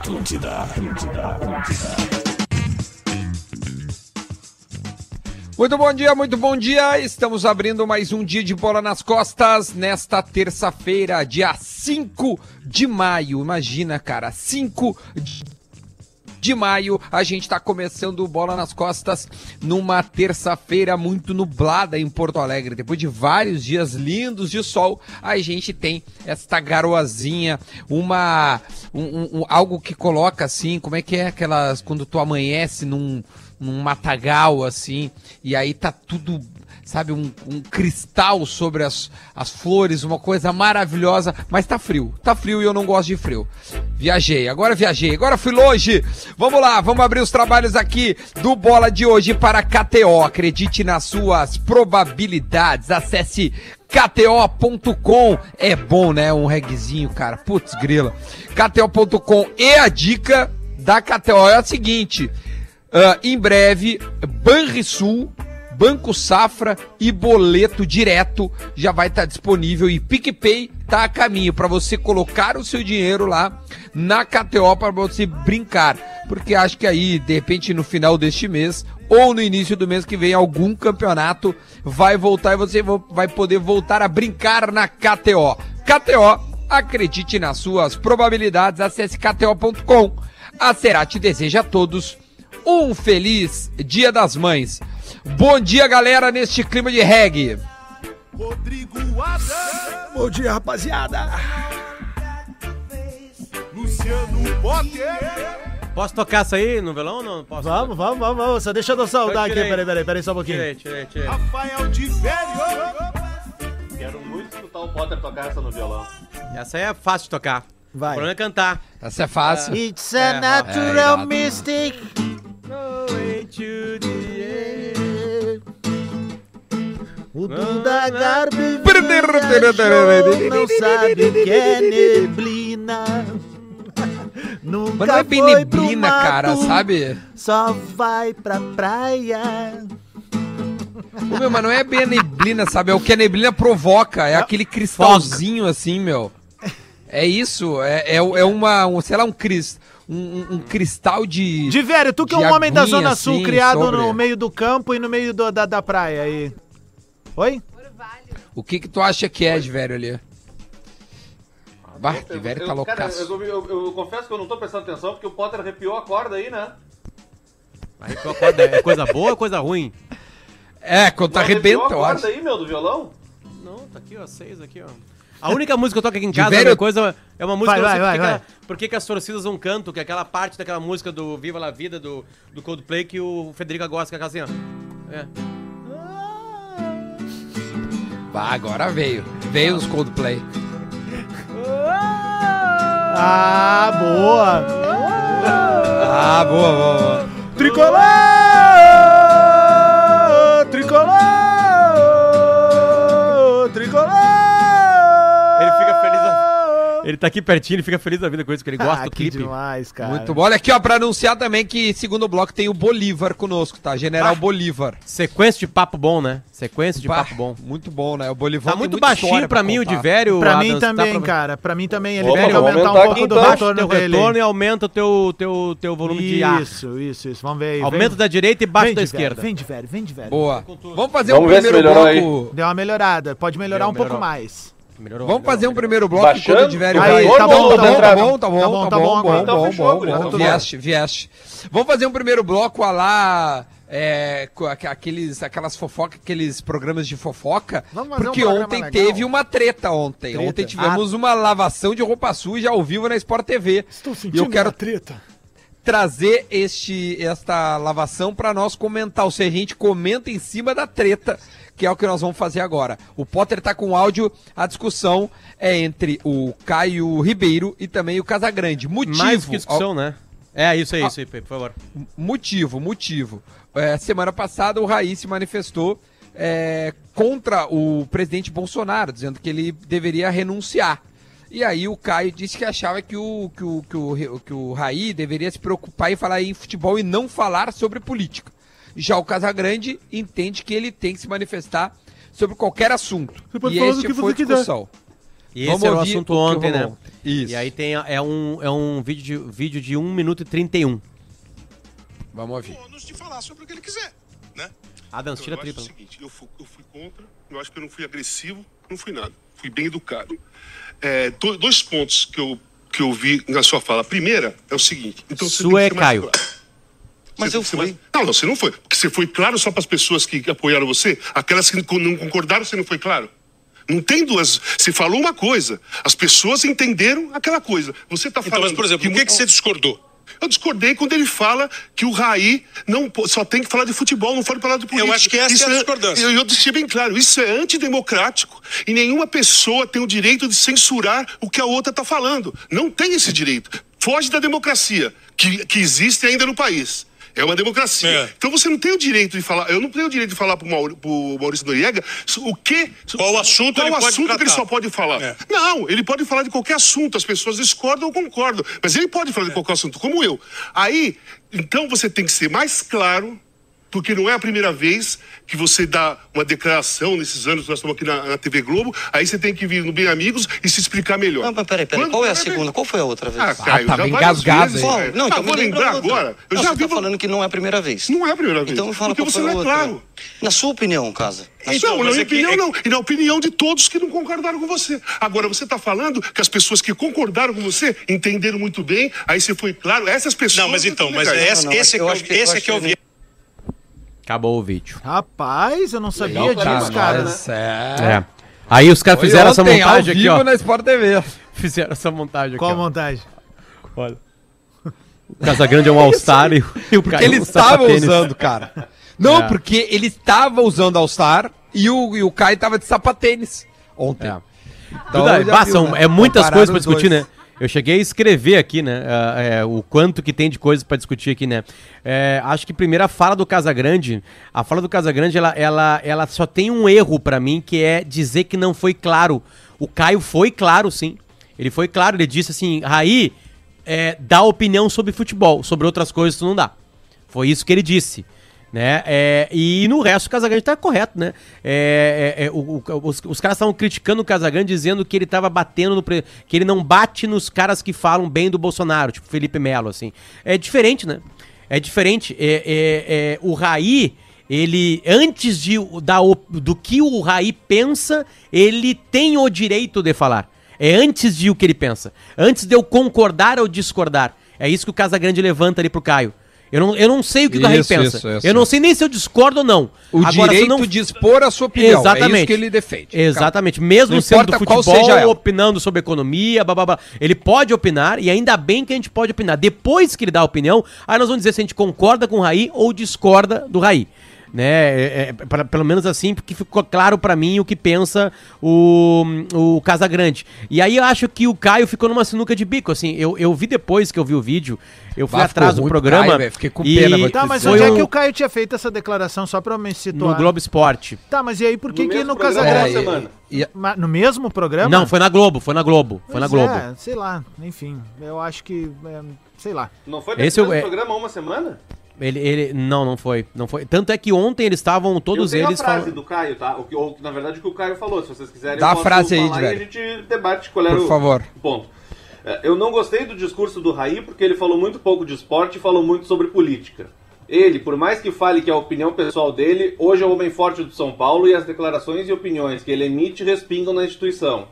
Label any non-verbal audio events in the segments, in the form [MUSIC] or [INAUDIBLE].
Atlântida, Atlântida, Atlântida. Muito bom dia, muito bom dia. Estamos abrindo mais um dia de bola nas costas nesta terça-feira, dia 5 de maio. Imagina, cara, 5 de de maio. A gente está começando o Bola nas Costas numa terça-feira muito nublada em Porto Alegre. Depois de vários dias lindos de sol, a gente tem esta garoazinha, uma um, um, algo que coloca assim, como é que é aquelas quando tu amanhece num num matagal assim, e aí tá tudo sabe, um, um, cristal sobre as, as flores, uma coisa maravilhosa, mas tá frio, tá frio e eu não gosto de frio. Viajei, agora viajei, agora fui longe. Vamos lá, vamos abrir os trabalhos aqui do Bola de hoje para KTO. Acredite nas suas probabilidades. Acesse KTO.com. É bom, né? Um regzinho, cara. Putz, grila. KTO.com. E a dica da KTO é a seguinte: uh, em breve, Banrisul Banco Safra e boleto direto já vai estar tá disponível e PicPay tá a caminho para você colocar o seu dinheiro lá na KTO para você brincar, porque acho que aí de repente no final deste mês ou no início do mês que vem algum campeonato vai voltar e você vai poder voltar a brincar na KTO. KTO, acredite nas suas probabilidades, acesse kto.com. A Cerati deseja a todos um feliz Dia das Mães. Bom dia, galera, neste clima de reggae. Rodrigo Adams. Bom dia, rapaziada. Luciano Potter. Posso tocar isso aí no violão? Não posso. Vamos, vamos, vamos, vamos. Só deixa eu saudar aqui. Peraí, peraí, peraí, só um pouquinho. Tirei, tirei, tirei. Rafael de Velho. Quero muito escutar o Potter tocar essa no violão. Essa aí é fácil de tocar. Vai. O problema é cantar. Essa é fácil. It's a é, natural é, mistake. No way to the o Duda Garbi não sabe o que é neblina. [LAUGHS] Nunca Mas não é bem neblina, mato, cara, sabe? Só vai pra praia. Ô, meu, mas não é bem a neblina, sabe? É o que a neblina provoca. É aquele cristalzinho assim, meu. É isso. É, é, é uma, um, sei lá, um cristal. Um, um, cristal de. De velho, tu que é um homem da Zona Sul, assim, criado sobre... no meio do campo e no meio do, da, da praia aí. Oi? O que que tu acha que é de velho ali? Bah, que velho tá loucaço. Eu, eu, eu, eu, confesso que eu não tô prestando atenção porque o Potter arrepiou a corda aí, né? Arrepiou a corda é coisa boa ou coisa ruim? É, quando tá arrebenta, eu acho. aí, meu, do violão? Não, tá aqui, ó, seis aqui, ó. A única música que eu toco aqui em casa velho... é uma coisa. É uma música vai, vai, vai, por que, que as torcidas não cantam, que é aquela parte daquela música do Viva la Vida do, do Coldplay que o Federico gosta, que é assim, ó. É. Bah, agora veio. Veio os Coldplay. Ah, boa! Ah, boa, boa, boa. Tricolor! Tricolor! Ele tá aqui pertinho, ele fica feliz da vida com isso, porque ele [LAUGHS] gosta ah, do clipe. demais, cara. Muito bom. Olha aqui, ó, pra anunciar também que segundo bloco tem o Bolívar conosco, tá? General ah, Bolívar. Sequência de papo bom, né? Sequência de bah, papo bom. Muito bom, né? O Bolívar tá muito baixinho pra, mim, o de velho. Pra mim também, tá pra... cara. Pra mim também. Ele Opa, aumentar um pouco do retorno teu dele. retorno e aumenta o teu, teu, teu volume isso, de ar. Isso, isso, isso. Vamos ver aí. Aumenta da direita e baixo da esquerda. Vem de velho, vem de velho. Boa. Vamos fazer Vamos um primeiro bloco. Aí. Deu uma melhorada. Pode melhorar um pouco mais. Melhorou, Vamos fazer um primeiro bloco Baixando? enquanto tiver aí, tá, bom, tá, bom, tá bom, tá bom, tá bom, tá bom, bom, bom, bom, bom, vieste, vieste. Vamos fazer um primeiro bloco a lá é, aqueles, aquelas fofocas, aqueles programas de fofoca, porque um ontem legal. teve uma treta ontem. Treta. Ontem tivemos ah. uma lavação de roupa suja ao vivo na Sport TV. Estou sentindo e eu quero treta. trazer este esta lavação para nós comentar, ou seja, a gente comenta em cima da treta que é o que nós vamos fazer agora. O Potter está com áudio, a discussão é entre o Caio Ribeiro e também o Casagrande. Motivo. Mais que discussão, né? É, isso aí, ah, isso aí, por favor. Motivo, motivo. É, semana passada o Raí se manifestou é, contra o presidente Bolsonaro, dizendo que ele deveria renunciar. E aí o Caio disse que achava que o, que o, que o, que o Raí deveria se preocupar em falar em futebol e não falar sobre política. Já o Casagrande entende que ele tem que se manifestar sobre qualquer assunto. Você pode e falar este do que foi você a discussão. E esse Vamos era o assunto ontem, né? Ontem. Isso. E aí tem, é um, é um vídeo, de, vídeo de 1 minuto e 31. Vamos ouvir. bônus de falar sobre o que ele quiser, né? Adams, Então, tira eu acho tripla. o seguinte, eu fui, eu fui contra, eu acho que eu não fui agressivo, não fui nada. Fui bem educado. É, do- dois pontos que eu, que eu vi na sua fala. A primeira é o seguinte. Então Sua é Caio. claro. Mas Você eu que fui. mais- Não, não, você não foi. Porque você foi claro só para as pessoas que apoiaram você? Aquelas que não concordaram, você não foi claro? Não tem duas. Você falou uma coisa, as pessoas entenderam aquela coisa. Você está falando. Então, mas, por exemplo, o que, que você discordou? Eu discordei quando ele fala que o Raí não só tem que falar de futebol, não pode falar de política. acho que essa Isso é a discordância. Eu, eu deixei bem claro, isso é antidemocrático e nenhuma pessoa tem o direito de censurar o que a outra está falando. Não tem esse direito. Foge da democracia que, que existe ainda no país. É uma democracia. É. Então você não tem o direito de falar. Eu não tenho o direito de falar para o Maurício Noriega o que. Qual assunto qual ele pode assunto que ele só pode falar. É. Não, ele pode falar de qualquer assunto, as pessoas discordam ou concordam, mas ele pode falar de qualquer assunto, como eu. Aí, então você tem que ser mais claro, porque não é a primeira vez que você dá uma declaração nesses anos que nós estamos aqui na, na TV Globo, aí você tem que vir no Bem Amigos e se explicar melhor. Não, mas peraí, peraí. Quando Qual é a segunda? Qual foi a outra vez? Ah, Caio, tá já bem engasgado vezes, aí. Caio. Não, então ah, me vou lembra lembrar outra. agora. Eu não, já você vi. tá falando que não é a primeira vez. Não é a primeira vez. Então me fala porque qual você foi não é outra. claro. Na sua opinião, Casa. Na Então, sua- na minha é opinião, é que- não. E na opinião de todos que não concordaram com você. Agora, você está falando que as pessoas que concordaram com você entenderam muito bem, aí você foi claro, essas pessoas. Não, mas então, mas esse, Não, não, esse, é eu que eu, eu é eu vi. Acabou o vídeo. Rapaz, eu não sabia Legal disso, nós, cara. É. É. Aí os caras fizeram essa ontem, montagem ao aqui, ó. na Sport TV. [LAUGHS] Fizeram essa montagem aqui, Qual a ó. montagem? Olha. O Casagrande é um All-Star e, [LAUGHS] o- e o Porque ele um estava usando, cara. Não, É. porque ele estava usando All-Star e o, e o Caio estava de sapatênis ontem. É. Então, bah, viu, né? É muitas coisas pra os discutir, dois. né? Eu cheguei a escrever aqui, né? é, o quanto que tem de coisas pra discutir aqui, né? É, acho que primeiro a fala do Casagrande, a fala do Casagrande, ela, ela, ela só tem um erro pra mim, que é dizer que não foi claro. O Caio foi claro, sim. Ele foi claro, ele disse assim, Raí, é, dá opinião sobre futebol, sobre outras coisas tu não dá. Foi isso que ele disse. Né? É, e no resto o Casagrande tá correto, né? É, é, é, o- o- os, os caras estavam criticando o Casagrande dizendo que ele tava batendo no. que ele não bate nos caras que falam bem do Bolsonaro, tipo Felipe Melo, assim. É diferente, né? É diferente. É, é, é, o Raí, ele. Antes de, da, do que o Raí pensa, ele tem o direito de falar. É antes de o que ele pensa. Antes de eu concordar ou discordar. É isso que o Casagrande levanta ali pro Caio. Eu não, eu não sei o que o Raí Isso, pensa. isso, isso. eu não sei nem se eu discordo ou não. O Agora, direito não... de expor a sua opinião. É Exatamente. isso que ele defende. Exatamente. Mesmo Não sendo do futebol, opinando sobre economia, blá, blá, blá. Ele pode opinar, e ainda bem que a gente pode opinar. Depois que ele dá a opinião, aí nós vamos dizer se a gente concorda com o Raí ou discorda do Raí. Né? É, é, pra- pelo menos assim, porque ficou claro pra mim o que pensa o, o Casagrande. E aí eu acho que o Caio ficou numa sinuca de bico, assim. Eu, eu vi depois que eu vi o vídeo, eu fui Bah, atrás do programa. Caio. Fiquei com pena, Tá, mas onde é um- que o Caio tinha feito essa declaração só pra me situar? no Globo Esporte. Tá, mas e aí por que No que no Casagrande... semana. E- No mesmo programa? Não, foi na Globo, foi na Globo. Foi na Pois Globo. É, sei lá, enfim, eu acho que, é, sei lá. Não foi Esse nesse é o- mesmo é- programa há uma semana? Ele, ele, não, não foi, não foi. Tanto é que ontem eles estavam, todos eu tenho eles a frase do Caio, tá? O que, ou, na verdade, o que o Caio falou. Se vocês quiserem, Dá a eu posso frase aí, falar e a gente debate qual era Por o favor. ponto. É, Eu não gostei do discurso do Raí porque ele falou muito pouco de esporte e falou muito sobre política. Ele, por mais que fale que é a opinião pessoal dele, hoje é o homem forte do São Paulo e as declarações e opiniões que ele emite respingam na instituição.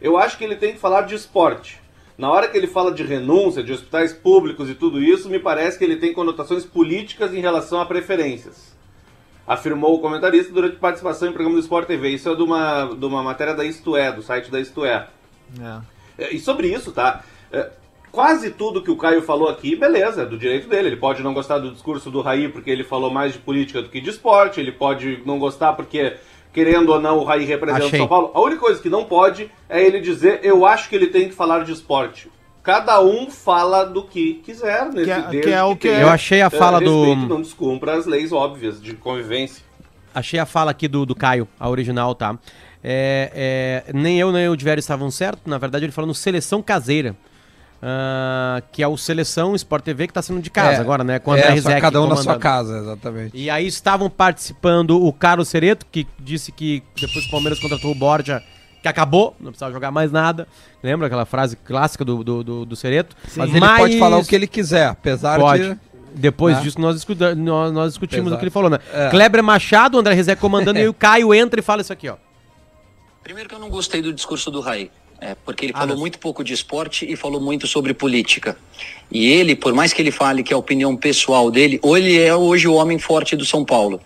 Eu acho que ele tem que falar de esporte. Na hora que ele fala de renúncia, de hospitais públicos e tudo isso, me parece que ele tem conotações políticas em relação a preferências. Afirmou o comentarista durante participação em programa do Sport TV. Isso é de uma, de uma matéria da Isto É, do site da Isto É. É. É, E sobre isso, tá? É, Quase tudo que o Caio falou aqui, beleza, é do direito dele. Ele pode não gostar do discurso do Raí porque ele falou mais de política do que de esporte. Ele pode não gostar porque, querendo ou não, o Raí representa o. São Paulo. A única coisa que não pode é ele dizer, eu acho que ele tem que falar de esporte. Cada um fala do que quiser nesse Que é- que é o que tenha, é- Eu achei a é, fala do- Não descumpra as leis óbvias de convivência. Achei a fala aqui do, do Caio, a original, tá? É, é, nem eu nem o Diverio estavam certo. Na verdade, ele falou no Seleção Caseira. Ah, que é o Seleção Sport TV que tá sendo de casa É, agora, né? Com o é, Rizek cada um na sua casa, exatamente. E aí estavam participando o Carlos Cereto, que disse que depois que o Palmeiras contratou o Borja, que acabou, não precisava jogar mais nada. Lembra aquela frase clássica do, do, do, do Cereto? Mas ele pode falar o que ele quiser, apesar Pode. de. Depois Né? disso, nós, discuta- nós, nós discutimos o que ele falou, né? É. Kleber Machado, o André Rezé comandando, [LAUGHS] e o Caio entra e fala isso aqui, ó. Primeiro que eu não gostei do discurso do Raí. É, porque ele Ah, falou não. muito pouco de esporte e falou muito sobre política. E ele, por mais que ele fale que é a opinião pessoal dele, ou ele é hoje o homem forte do São Paulo.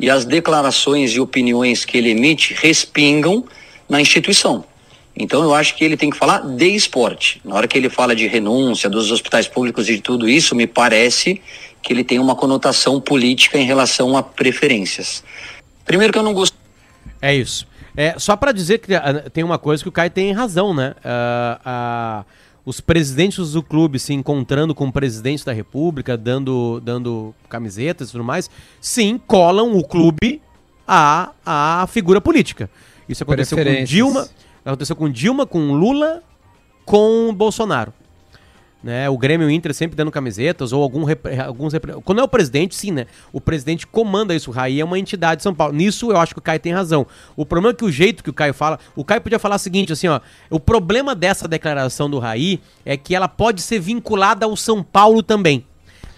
E as declarações e opiniões que ele emite respingam na instituição. Então eu acho que ele tem que falar de esporte. Na hora que ele fala de renúncia dos hospitais públicos e de tudo isso, me parece que ele tem uma conotação política em relação a preferências. Primeiro que eu não gostei. É isso. É, só pra dizer que ah, tem uma coisa que o Caio tem razão, né? Ah, ah, os presidentes do clube se encontrando com o presidente da república, dando, dando camisetas e tudo mais, sim, colam o clube à, à figura política. Isso aconteceu com. Dilma, aconteceu com Dilma, com Lula, com Bolsonaro. Né, o Grêmio e o Inter sempre dando camisetas, ou algum repre- alguns. repre- Quando é o presidente, sim, né? O presidente comanda isso. O Raí é uma entidade de São Paulo. Nisso eu acho que o Caio tem razão. O problema é que o jeito que o Caio fala. O Caio podia falar o seguinte, assim, ó. O problema dessa declaração do Raí é que ela pode ser vinculada ao São Paulo também.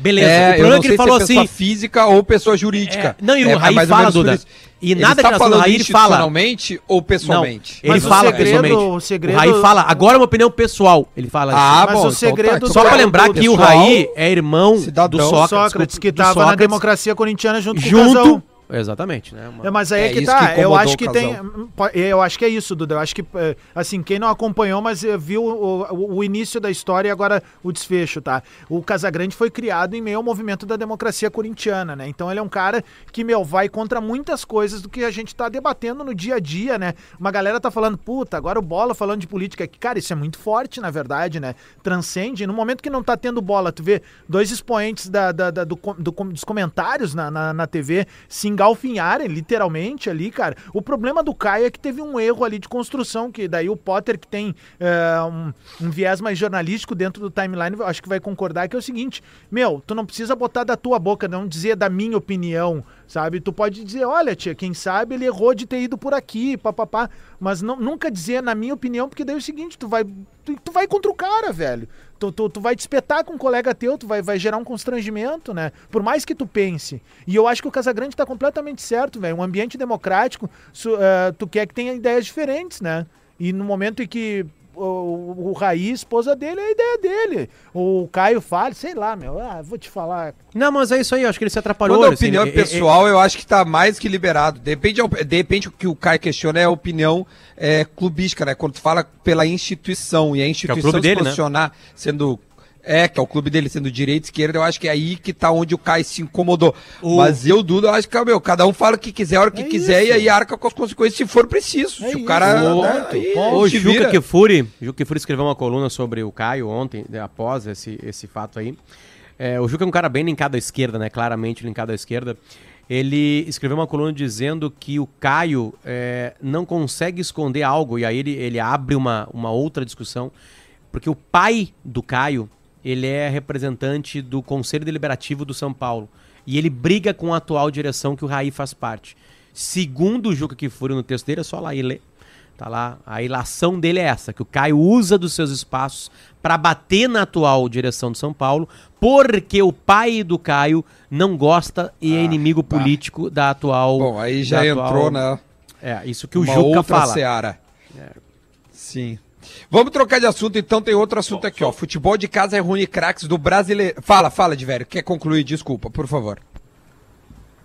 Beleza. É, o eu problema não é que sei ele falou se é pessoa assim. física ou pessoa jurídica. É, não, e o É, Raí fala, Duda. isso. E Ele na está declaração do falando Raí, ele fala. institucionalmente ou pessoalmente? Ele Mas o fala segredo- pessoalmente. o segredo- Raí fala, agora é uma opinião pessoal. Ele fala Ah, Mas bom, o então segredo tá. Só pra Cara, lembrar do que o Raí é irmão cidadão, do Sócrates. Sócrates, que do tava na Sócrates democracia corintiana junto, com o junto. Casão. Exatamente, né? Uma- É, mas aí é, É que tá. que eu acho que tem. casal. Eu acho que é isso, Duda. Eu acho que, é, assim, quem não acompanhou, mas eh, viu o, o- início da história e agora o desfecho, tá? O Casagrande foi criado em meio ao movimento da democracia corintiana, né? Então ele é um cara que, meu, vai contra muitas coisas do que a gente tá debatendo no dia a dia, né? Uma galera tá falando, puta, agora o bola falando de política. Cara, isso é muito forte, na verdade, né? Transcende. No momento que não tá tendo bola, tu vê dois expoentes da, da- da- do do dos comentários na, na, na TV se engalfinharem, literalmente, ali, cara. O problema do Caio é que teve um erro ali de construção, que daí o Potter, que tem é, um, um viés mais jornalístico dentro do timeline, acho que vai concordar, que é o seguinte, meu, tu não precisa botar da tua boca, não dizer da minha opinião, sabe? Tu pode dizer, olha, tia, quem sabe ele errou de ter ido por aqui, papapá, mas não, nunca dizer na minha opinião, porque daí é o seguinte, tu vai, tu, tu vai contra o cara, velho. Tu, tu, tu vai te espetar com um colega teu, tu vai, vai gerar um constrangimento, né? Por mais que tu pense. E eu acho que o Casagrande tá completamente certo, velho. Um ambiente democrático, su- eh, tu quer que tenha ideias diferentes, né? E no momento em que o, o Raí, esposa dele, é a ideia dele. O Caio fala, sei lá, meu, ah, vou te falar. Não, mas é isso aí, eu acho que ele se atrapalhou. Quando a assim, opinião é é- é- pessoal, eu acho que tá mais que liberado. De repente, é de repente o que o Caio questiona é a opinião é, clubística, né? Quando tu fala pela instituição e a instituição clube se dele, né? posicionar sendo. É, que é o clube dele sendo direita e esquerda, eu acho que é aí que tá onde o Caio se incomodou. Mas eu, Duda, eu acho que, meu, cada um fala o que quiser, a hora que É quiser, isso. e aí arca com as consequências se for preciso. É se o cara. O, né, o Juca. Kifuri, Juca Kifuri escreveu uma coluna sobre o Caio ontem, né, após esse, esse fato aí. É, o Juca é um cara bem linkado à esquerda, né? Claramente linkado à esquerda. Ele escreveu uma coluna dizendo que o Caio é, não consegue esconder algo, e aí ele, ele abre uma, uma outra discussão, porque o pai do Caio, ele é representante do Conselho Deliberativo do São Paulo. E ele briga com a atual direção que o Raí faz parte. Segundo o Juca Kifuri no texto dele, é só lá e ler. Tá lá. A ilação dele é essa, que o Caio usa dos seus espaços para bater na atual direção do São Paulo, porque o pai do Caio não gosta e é inimigo político da atual. Bom, aí já entrou, atual- né? É, isso que o uma Juca outra fala. seara. Sim. Vamos trocar de assunto, então tem outro assunto aqui, ó. Futebol de casa é ruim craques do brasileiro. Fala, fala, de velho. Quer concluir? Desculpa, por favor.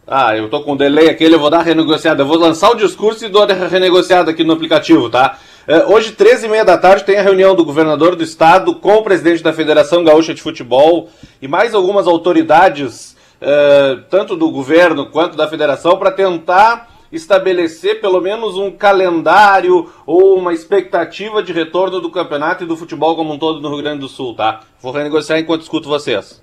Ah, eu tô com delay aqui, eu vou dar renegociada. Eu vou lançar o discurso e dou a renegociada aqui no aplicativo, tá? É, hoje, 13h30 da tarde, tem a reunião do governador do estado com o presidente da Federação Gaúcha de Futebol e mais algumas autoridades, é, tanto do governo quanto da federação, para tentar estabelecer pelo menos um calendário ou uma expectativa de retorno do campeonato e do futebol como um todo no Rio Grande do Sul, tá? Vou renegociar enquanto escuto vocês.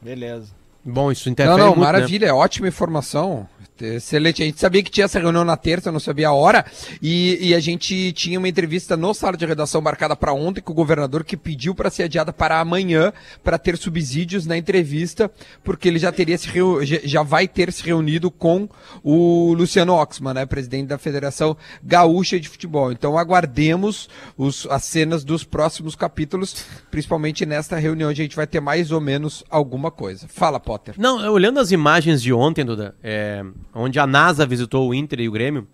Beleza. Bom, isso Não, interfere não, muito, né? maravilha, é ótima informação. Excelente. A gente sabia que tinha essa reunião na terça, não sabia a hora, e, e a gente tinha uma entrevista no sala de redação marcada para ontem com o governador que pediu para ser adiada para amanhã, para ter subsídios na entrevista, porque ele já teria se reu... já- vai ter se reunido com o Luciano Oxman, né, presidente da Federação Gaúcha de Futebol. Então aguardemos os, as cenas dos próximos capítulos, principalmente nesta reunião a gente vai ter mais ou menos alguma coisa. Fala, Potter. Não, olhando as imagens de ontem, Duda, é, onde a NASA visitou o Inter e o Grêmio,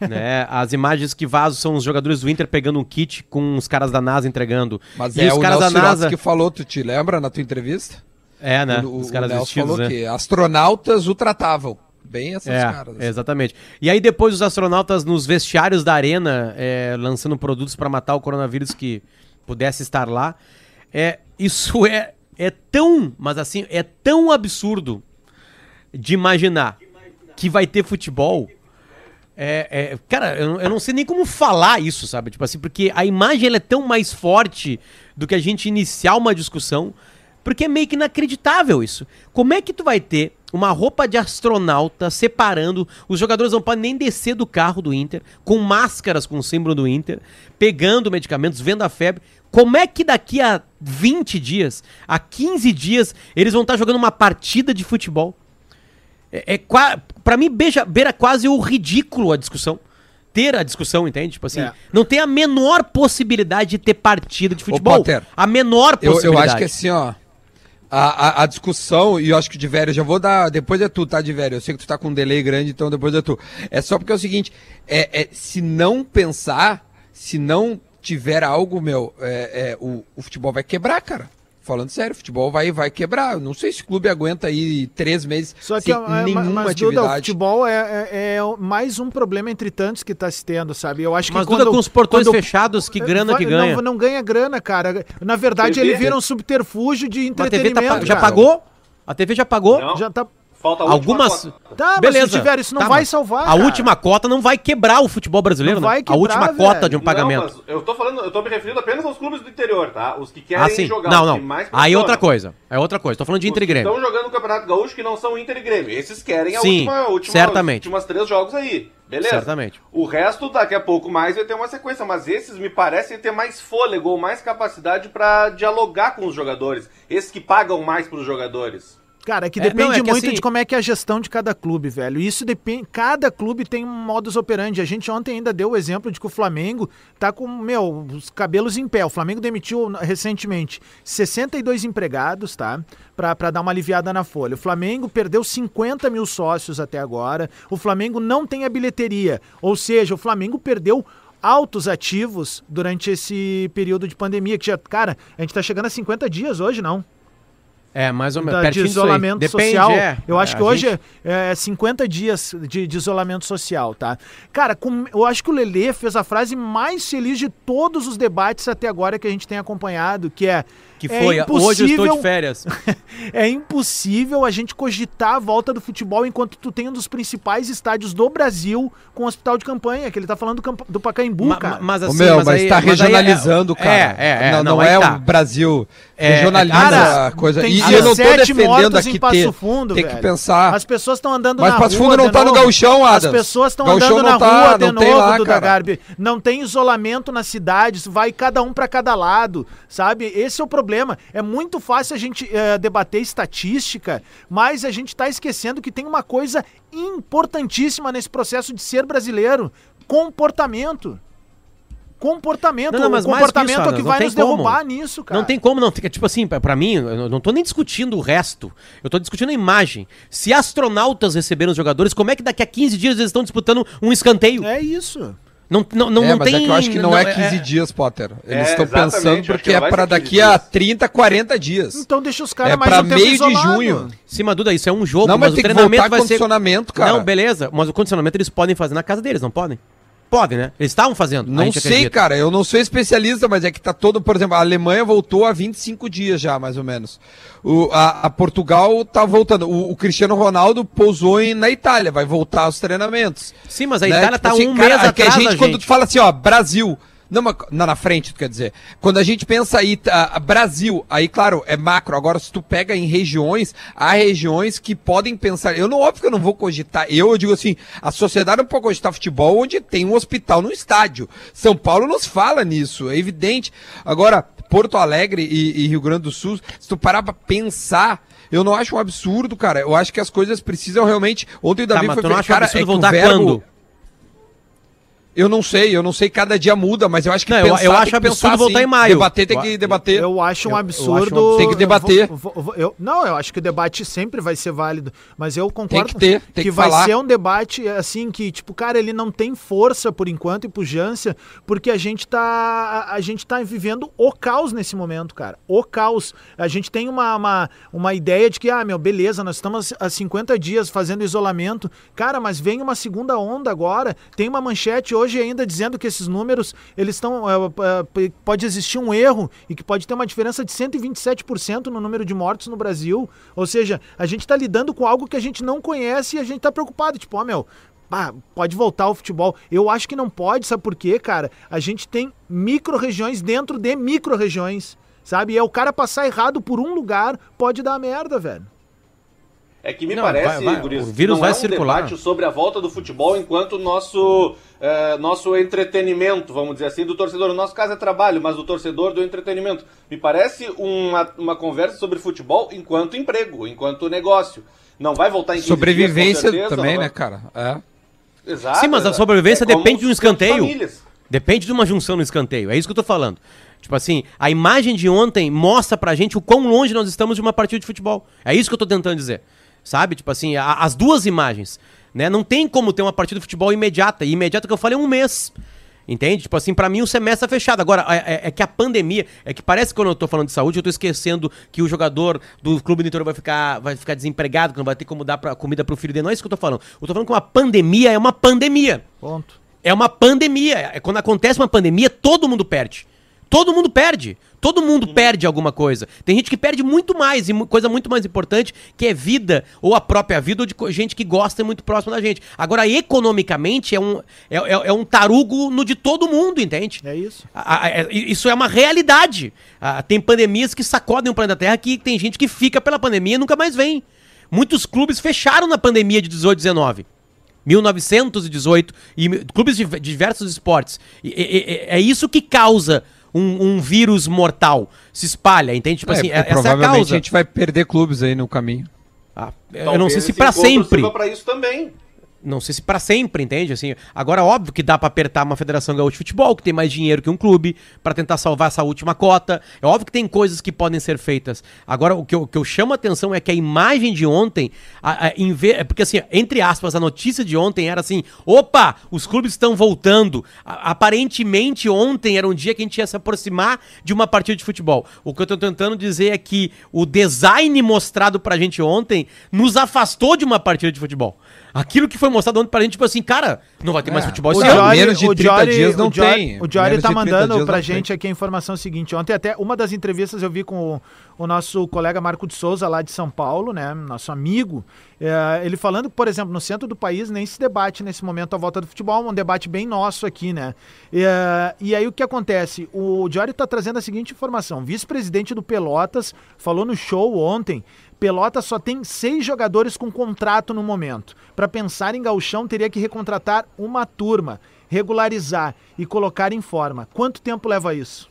[LAUGHS] né, as imagens que vazam são os jogadores do Inter pegando um kit com os caras da NASA entregando. Mas e é os o caras Nelson da NASA. que falou, tu te lembra na tua entrevista? É, né? O, os o caras Nelson vestidos, falou né? que astronautas o tratavam. Bem essas É, caras. assim. exatamente. E aí depois os astronautas nos vestiários da arena é, lançando produtos para matar o coronavírus que pudesse estar lá. É, isso é, é tão, mas assim, é tão absurdo de imaginar que vai ter futebol. É, é, cara, eu, não- eu não sei nem como falar isso, sabe? Tipo assim, porque a imagem é tão mais forte do que a gente iniciar uma discussão, porque é meio que inacreditável isso. Como é que tu vai ter uma roupa de astronauta separando, os jogadores não podem nem descer do carro do Inter, com máscaras com o símbolo do Inter, pegando medicamentos, vendo a febre. Como é que daqui a 20 dias, a 15 dias, eles vão estar jogando uma partida de futebol? É, é pra mim, beija, beira quase o ridículo a discussão. Ter a discussão, entende? Tipo assim, É. não tem a menor possibilidade de ter partida de futebol. Potter, a menor Eu, possibilidade. eu acho que assim, ó. A, a, a discussão, e eu acho que de velho, eu já vou dar. Depois é tu, tá, de velho? Eu sei que tu tá com um delay grande, então depois é tu. É só porque é o seguinte: é, é, se não pensar, se não tiver algo, meu, é, é, o, o futebol vai quebrar, cara. Falando sério, o futebol vai, vai quebrar. Eu não sei se o clube aguenta aí três meses Só que sem é, é, nenhuma mas, Duda, o atividade. futebol é, é- é mais um problema entre tantos que está se tendo, sabe? Eu acho que Mas quando, Duda, com os portões quando- fechados, que grana Vai- que ganha. Não, não ganha grana, cara. Na verdade, TV? ele vira um subterfúgio de Mas a TV tá entretenimento. pa- já pagou? A TV já pagou? Não. Já tá. Falta a Algumas. cota. Tá, mas Beleza. se tiver, isso não Tá, vai salvar. A cara. última cota não vai quebrar o futebol brasileiro, Não vai né? a quebrar, última velho. cota de um pagamento. Não, mas eu tô falando, eu tô me referindo apenas aos clubes do interior, tá? Os que querem ah, sim. jogar. Não, não. mais Aí é outra coisa. É outra coisa. Tô falando de Os Inter e Grêmio. Estão jogando o Campeonato Gaúcho que não são Inter e Grêmio. Esses querem a Sim, última, a última, certamente. Os últimas três jogos aí. Beleza? Certamente. O resto, daqui a pouco mais, vai ter uma sequência. Mas esses me parecem ter mais fôlego ou mais capacidade pra dialogar com os jogadores. Esses que pagam mais pros jogadores. Cara, é que É, depende não, é que muito assim- de como é que é a gestão de cada clube, velho. Isso depende. Cada clube tem um modus operandi. A gente ontem ainda deu o exemplo de que o Flamengo tá com, meu, os cabelos em pé. O Flamengo demitiu recentemente 62 empregados, tá? Pra, pra dar uma aliviada na folha. O Flamengo perdeu 50 mil sócios até agora. O Flamengo não tem a bilheteria. Ou seja, o Flamengo perdeu altos ativos durante esse período de pandemia. Que já, cara, a gente tá chegando a 50 dias hoje, não? É, mais ou menos. da- de isolamento Depende, social. é. eu acho É, que hoje gente- é, é 50 dias de, de isolamento social, tá? Cara, com- eu acho que o Lelê fez a frase mais feliz de todos os debates até agora que a gente tem acompanhado, que é Que é foi, hoje eu estou de férias. [LAUGHS] é impossível a gente cogitar a volta do futebol enquanto tu tem um dos principais estádios do Brasil com o hospital de campanha, que ele tá falando do, do Pacaembu, Ma- cara. ma- mas Ô, assim, meu, mas, aí- tá mas aí é- regionalizando, cara. É, é, é. Não, não aí é tá. o Brasil. É, Regionaliza cara, a coisa. tem E, eu não tô 17 defendendo aqui Passo ter. Fundo, tem que velho. pensar. As pessoas estão andando Mas na Passo rua Fundo não tá no. Gauchão, As Adams. pessoas estão andando na não tá, rua de não tem novo, lá, Duda cara. Garbi. Não tem isolamento na cidade, isso vai cada um pra cada lado, sabe? Esse é o problema. É muito fácil a gente eh, debater estatística, mas a gente tá esquecendo que tem uma coisa importantíssima nesse processo de ser brasileiro: comportamento. Comportamento. Não, não, mas o mais que comportamento isso, é o que vai nos derrubar como. nisso, cara. Não tem como não. Fica, tipo assim, pra mim, eu não tô nem discutindo o resto. Eu tô discutindo a imagem. Se astronautas receberam os jogadores, como é que daqui a 15 dias eles estão disputando um escanteio? É isso. Não, não, não, é, não mas tem. é que eu acho que não, é 15 dias, Potter. Eles É, estão exatamente, pensando porque que não é 15 daqui a dias. 30, 40 dias. Então deixa os caras É mais pra meio de isolado. junho. Sim, Duda, isso é um jogo, Não, mas mas, tem o treinamento vai ser. condicionamento, cara. Não, beleza. Mas o condicionamento eles podem fazer na casa deles, não podem? Podem, né? Eles estavam fazendo. a Não sei, acredita. cara. Eu não sou especialista, mas é que tá todo. Por exemplo, a Alemanha voltou há 25 dias já, mais ou menos. O, a, a Portugal tá voltando. O, o Cristiano Ronaldo pousou em, na Itália, vai voltar aos treinamentos. Sim, mas a né? Itália Tipo tá assim, um cara, mês é que atrás a gente, quando gente. tu fala assim, ó, Brasil. Não, mas na, frente, tu quer dizer. Quando a gente pensa aí, tá, Brasil, aí, claro, é macro. Agora, se tu pega em regiões, há regiões que podem pensar. Eu não, óbvio que eu não vou cogitar. Eu, eu digo assim, a sociedade não pode cogitar futebol onde tem um hospital no estádio. São Paulo nos fala nisso, é evidente. Agora, Porto Alegre e, e Rio Grande do Sul, se tu parar pra pensar. Eu não acho um absurdo, cara. Eu acho que as coisas precisam realmente. Ontem o Tá, Davi mas foi tu não acha um cara, absurdo é voltar verbo- quando? Eu não sei, eu não sei, cada dia muda, mas eu acho que Não, eu- pensar eu tem acho que absurdo pensar, voltar sim. em maio. Debater tem que debater. Eu acho um Eu- eu absurdo. acho um absurdo. Tem que debater. eu eu- não, eu acho que o debate sempre vai ser válido. Mas eu concordo que ter, tem que vai falar. ser um debate assim que, tipo, cara, ele não tem força por enquanto e pujança, porque a gente tá. A, a gente tá vivendo o caos nesse momento, cara. O caos. A gente tem uma, uma, uma ideia de que, ah, meu, beleza, nós estamos há 50 dias fazendo isolamento. Cara, mas vem uma segunda onda agora. Tem uma manchete hoje ainda dizendo que esses números eles estão. é, é, pode existir um erro e que pode ter uma diferença de 127% no número de mortos no Brasil. Ou seja, a gente está lidando com algo que a gente não conhece e a gente está preocupado. Tipo, ó, meu. ah, pode voltar ao futebol. Eu acho que não pode, sabe por quê, cara? A gente tem micro-regiões dentro de micro-regiões, sabe? E é o cara passar errado por um lugar, pode dar merda, velho. É que me Não, parece, vai- vai, Guris, o vírus não vai é um circular. debate sobre a volta do futebol enquanto nosso, eh, nosso entretenimento, vamos dizer assim, do torcedor. O nosso caso é trabalho, mas do torcedor do entretenimento. Me parece uma, uma conversa sobre futebol enquanto emprego, enquanto negócio. Não vai voltar em 15 Sobrevivência dias, certeza, também, né, cara? É. Exato. Sim, mas a exato. sobrevivência É depende de um escanteio. Depende de uma junção no escanteio. É isso que eu tô falando. Tipo assim, a imagem de ontem mostra pra gente o quão longe nós estamos de uma partida de futebol. É isso que eu tô tentando dizer. Sabe? Tipo assim, a- as duas imagens. Né? Não tem como ter uma partida de futebol imediata. E imediata que eu falei é um mês. Entende? Tipo assim, pra mim o semestre é fechado. Agora, é, é- é que a pandemia. É que parece que quando eu tô falando de saúde, eu tô esquecendo que o jogador do clube do interior vai ficar, vai ficar desempregado, que não vai ter como dar pra, comida pro filho dele. Não é isso que eu tô falando. Eu tô falando que uma pandemia é uma pandemia. Ponto. É uma pandemia. É quando acontece uma pandemia, todo mundo perde. Todo mundo perde. Todo mundo perde alguma coisa. Tem gente que perde muito mais, e coisa muito mais importante, que é vida, ou a própria vida, ou de gente que gosta e é muito próximo da gente. Agora, economicamente, é um, é, é- é um tarugo no de todo mundo, entende? É isso. A- a- é- isso é uma realidade. Ah, tem pandemias que sacodem o planeta Terra que tem gente que fica pela pandemia e nunca mais vem. Muitos clubes fecharam na pandemia de 18, 19. 1918 e clubes de de diversos esportes. E- e- e- é isso que causa um, um vírus mortal. Se espalha, entende? Tipo É, assim, é, essa é a provavelmente a causa. gente vai perder clubes aí no caminho. Ah, eu não sei se encontro sempre. sirva pra isso também. Não sei se pra sempre, entende? Assim, agora óbvio que dá pra apertar uma Federação Gaúcha de Futebol, que tem mais dinheiro que um clube, pra tentar salvar essa última cota. É óbvio que tem coisas que podem ser feitas. Agora o que eu, o que eu chamo a atenção é que a imagem de ontem, a, a, em ve- é porque assim, entre aspas, a notícia de ontem era assim: opa, os clubes estão voltando. A- aparentemente ontem era um dia que a gente ia se aproximar de uma partida de futebol. O que eu tô tentando dizer é que o design mostrado pra gente ontem nos afastou de uma partida de futebol. Aquilo que foi mostrado ontem pra gente, tipo assim, cara, não vai ter mais É, futebol o esse Jory- ano. menos de 30 dias não o Jory- tem. O Jory Menos tá de 30 mandando pra gente tem. aqui a informação seguinte. Ontem até uma das entrevistas eu vi com o, o nosso colega Marco de Souza lá de São Paulo, né? Nosso amigo. É, ele falando que, por exemplo, no centro do país nem se debate nesse momento a volta do futebol, um debate bem nosso aqui, né? É, e aí o que acontece? O Jory tá trazendo a seguinte informação. Vice-presidente do Pelotas falou no show ontem Pelotas só tem seis jogadores com contrato no momento. Para pensar em gauchão, teria que recontratar uma turma, regularizar e colocar em forma. Quanto tempo leva isso?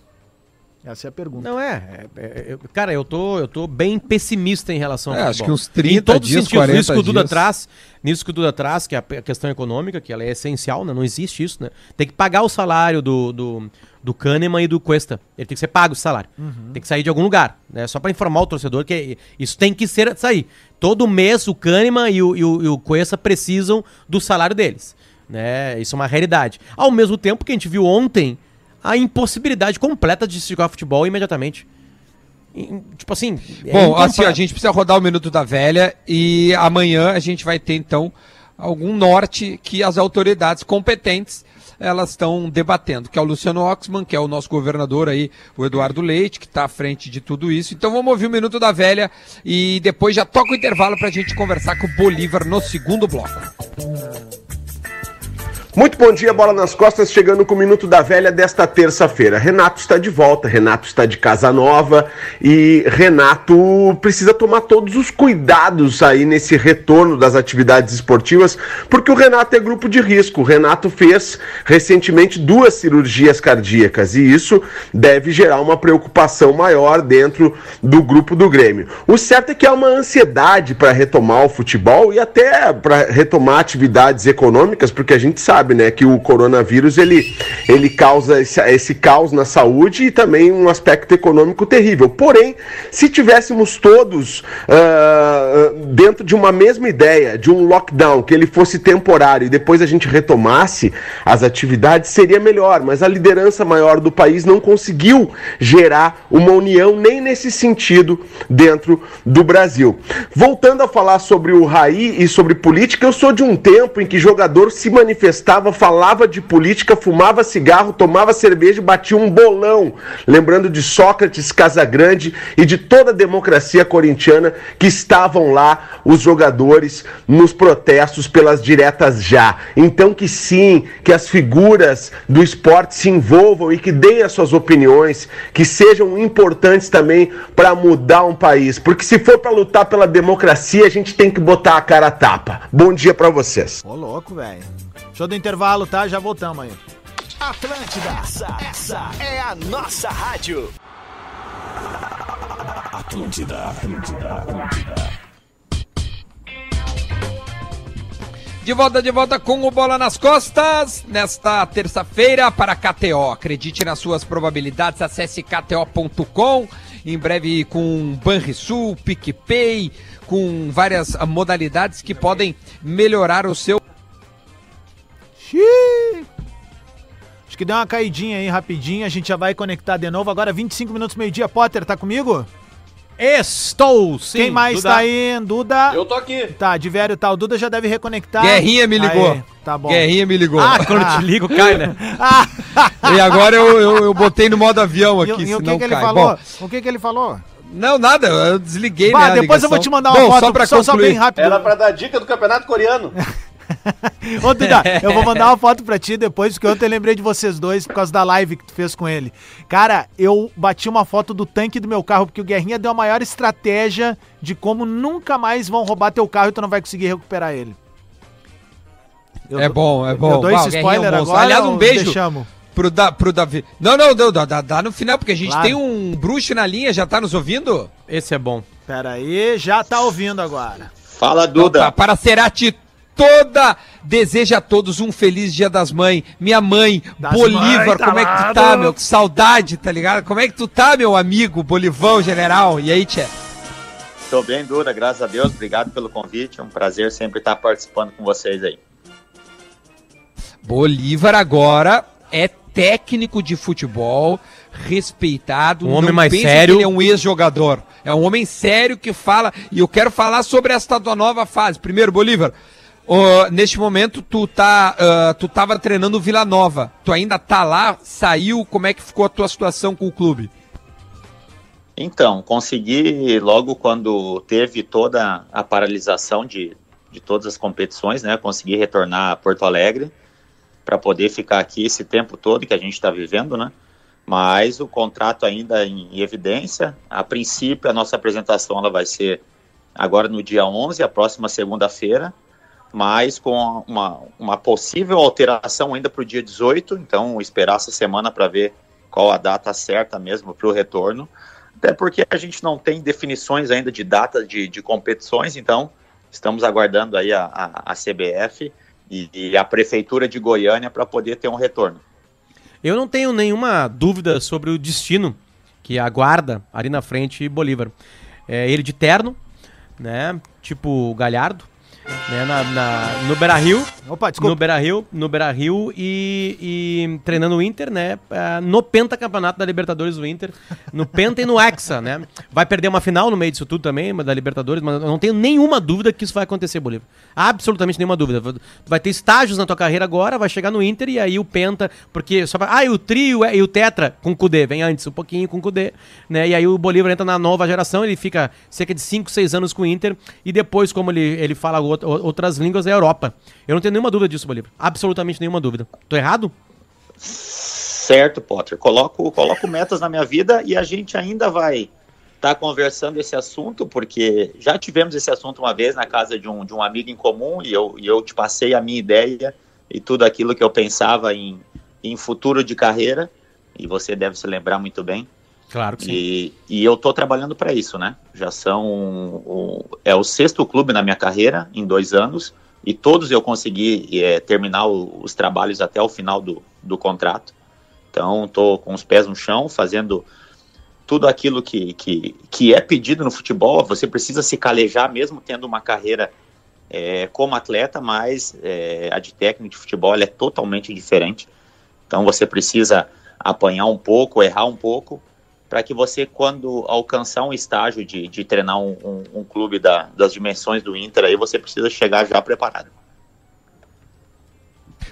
Essa é a pergunta. Não é, é, é, eu- cara, eu tô, eu tô bem pessimista em relação ao É, futebol. acho que uns 30 em todos dias, os sentidos, 40 nisso que o Duda dias. traz, nisso que o Duda traz, que é a a questão econômica, que ela é essencial, né? Não existe isso, né? Tem que pagar o salário do, do, do Kahneman e do Cuesta. Ele tem que ser pago o salário. Tem que sair de algum lugar, né? Só pra informar o torcedor que isso tem que ser sair. Todo mês o Kahneman e o, e o, e o Cuesta precisam do salário deles, né? Isso é uma realidade. Ao mesmo tempo que a gente viu ontem a impossibilidade completa de se jogar futebol imediatamente. Tipo assim. é Bom, assim, a gente precisa rodar o Minuto da Velha e amanhã a gente vai ter, então, algum norte que as autoridades competentes elas estão debatendo, que é o Luciano Oxman, que é o nosso governador aí, o Eduardo Leite, que está à frente de tudo isso. Então vamos ouvir o Minuto da Velha e depois já toca o intervalo para a gente conversar com o Bolívar no segundo bloco. Muito bom dia, bola nas costas, chegando com o Minuto da Velha desta terça-feira. Renato está de volta, Renato está de casa nova e Renato precisa tomar todos os cuidados aí nesse retorno das atividades esportivas, porque o Renato é grupo de risco. O Renato fez recentemente duas cirurgias cardíacas e isso deve gerar uma preocupação maior dentro do grupo do Grêmio. O certo é que há uma ansiedade para retomar o futebol e até para retomar atividades econômicas, porque a gente sabe sabe, né, que o coronavírus ele, ele causa esse, esse caos na saúde e também um aspecto econômico terrível. Porém, se tivéssemos todos uh, dentro de uma mesma ideia, de um lockdown, que ele fosse temporário e depois a gente retomasse as atividades, seria melhor. Mas a liderança maior do país não conseguiu gerar uma união nem nesse sentido dentro do Brasil. Voltando a falar sobre o Raí e sobre política, eu sou de um tempo em que jogador se manifestava falava de política, fumava cigarro, tomava cerveja e batia um bolão. Lembrando de Sócrates, Casagrande e de toda a democracia corintiana que estavam lá, os jogadores, nos protestos pelas diretas já. Então que sim, que as figuras do esporte se envolvam e que deem as suas opiniões, que sejam importantes também para mudar um país. Porque se for para lutar pela democracia, a gente tem que botar a cara a tapa. Bom dia para vocês. Ô, louco, velho. Show do intervalo, tá? Já voltamos aí. Atlântida, essa, essa é a nossa rádio. Atlântida, Atlântida, Atlântida. De volta, de volta com o Bola nas Costas, nesta terça-feira para KTO. Acredite nas suas probabilidades, acesse kto.com. Em breve com Banrisul, PicPay, com várias modalidades que podem melhorar o seu Xiii. Acho que deu uma caidinha aí rapidinho, a gente já vai conectar de novo. Agora 25 minutos meio-dia. Potter, tá comigo? Estou, sim. Quem mais Duda. tá aí? Duda. Eu tô aqui. Tá, de velho tá. O Duda já deve reconectar. Guerrinha me ligou. Aí, tá bom. Guerrinha me ligou. Ah, [LAUGHS] Quando eu te ligo, cai, né? [LAUGHS] E agora eu, eu, eu botei no modo avião E, aqui, e o que, que ele cai. falou? Bom, O que, que ele falou? não, nada, eu desliguei, Bah, né, a depois eu vou te mandar Bom, uma só foto, pra só, só bem rápido. Era pra dar dica do campeonato coreano. [LAUGHS] [LAUGHS] Ô, Duda, eu vou mandar uma foto pra ti depois, porque ontem eu lembrei de vocês dois por causa da live que tu fez com ele. Cara, eu bati uma foto do tanque do meu carro, porque o Guerrinha deu a maior estratégia de como nunca mais vão roubar teu carro e tu não vai conseguir recuperar ele. Eu É bom, é bom. Eu dou esse é um spoiler monstro. agora Aliás, um beijo. deixamos? Pro, da, pro Davi. Não, não, dá, dá, dá no final, porque a gente Claro. tem um bruxo na linha, já tá nos ouvindo? Esse é bom. Pera aí, já tá ouvindo agora. Fala, Duda. tá, para Cerati toda, deseja a todos um feliz dia das mães. Minha mãe, Das Bolívar, mães, tá como é que tu tá, meu? Que saudade, tá ligado? Como é que tu tá, meu amigo, Bolivão, general? E aí, Tchê? Tô bem, Duda, graças a Deus. Obrigado pelo convite. É um prazer sempre estar participando com vocês aí. Bolívar agora é técnico de futebol, respeitado. Um homem não mais pense sério. Que ele é um ex-jogador. É um homem sério que fala. E eu quero falar sobre esta tua nova fase. Primeiro, Bolívar. Neste momento, tu tá, ah, tu tava treinando o Vila Nova. Tu ainda tá lá? Saiu? Como é que ficou a tua situação com o clube? Então, consegui logo quando teve toda a paralisação de, de todas as competições, né? Consegui retornar a Porto Alegre para poder ficar aqui esse tempo todo que a gente está vivendo, né? Mas o contrato ainda em evidência. A princípio, a nossa apresentação ela vai ser agora no dia 11, a próxima segunda-feira, mas com uma, uma possível alteração ainda para o dia 18. Então, esperar essa semana para ver qual a data certa mesmo para o retorno. Até porque a gente não tem definições ainda de data de, de competições, então estamos aguardando aí a, a, a CBF e, e a Prefeitura de Goiânia para poder ter um retorno. Eu não tenho nenhuma dúvida sobre o destino que aguarda ali na frente Bolívar. É ele de terno, né? Tipo Galhardo, né? Na, na- no Beira Rio. Opa, No desculpa. Beira Rio, no Beira Rio e, e treinando o Inter, né? ah, No pentacampeonato da Libertadores do Inter, no Penta e no Hexa, né? Vai perder uma final no meio disso tudo também, da Libertadores, mas eu não tenho nenhuma dúvida que isso vai acontecer, Bolívar. Absolutamente nenhuma dúvida. Tu vai ter estágios na tua carreira agora, vai chegar no Inter e aí o Penta, porque só pra, ah, e o trio é- e o Tetra com o Cudê, vem antes um pouquinho com o Cudê, né? E aí o Bolívar entra na nova geração, ele fica cerca de 5, 6 anos com o Inter e depois, como ele, ele fala outras línguas é a Europa. Eu não tenho nenhuma dúvida disso, Bolívar. Absolutamente nenhuma dúvida. Tô errado? Certo, Potter. Coloco, coloco metas na minha vida e a gente ainda vai estar conversando esse assunto, porque já tivemos esse assunto uma vez na casa de um, de um amigo em comum e eu, e eu te passei a minha ideia e tudo aquilo que eu pensava em, em futuro de carreira, e você deve se lembrar muito bem. Claro que sim. E, e eu tô trabalhando para isso, né? Já são é o sexto clube na minha carreira em dois anos e todos eu consegui é, terminar o- os trabalhos até o final do, do contrato. Então tô com os pés no chão, fazendo tudo aquilo que, que, que é pedido no futebol. Você precisa se calejar mesmo tendo uma carreira é, como atleta, mas é, a de técnico de futebol é totalmente diferente. Então você precisa apanhar um pouco, errar um pouco, para que você, quando alcançar um estágio de, de treinar um, um- um clube da- das dimensões do Inter, aí você precisa chegar já preparado.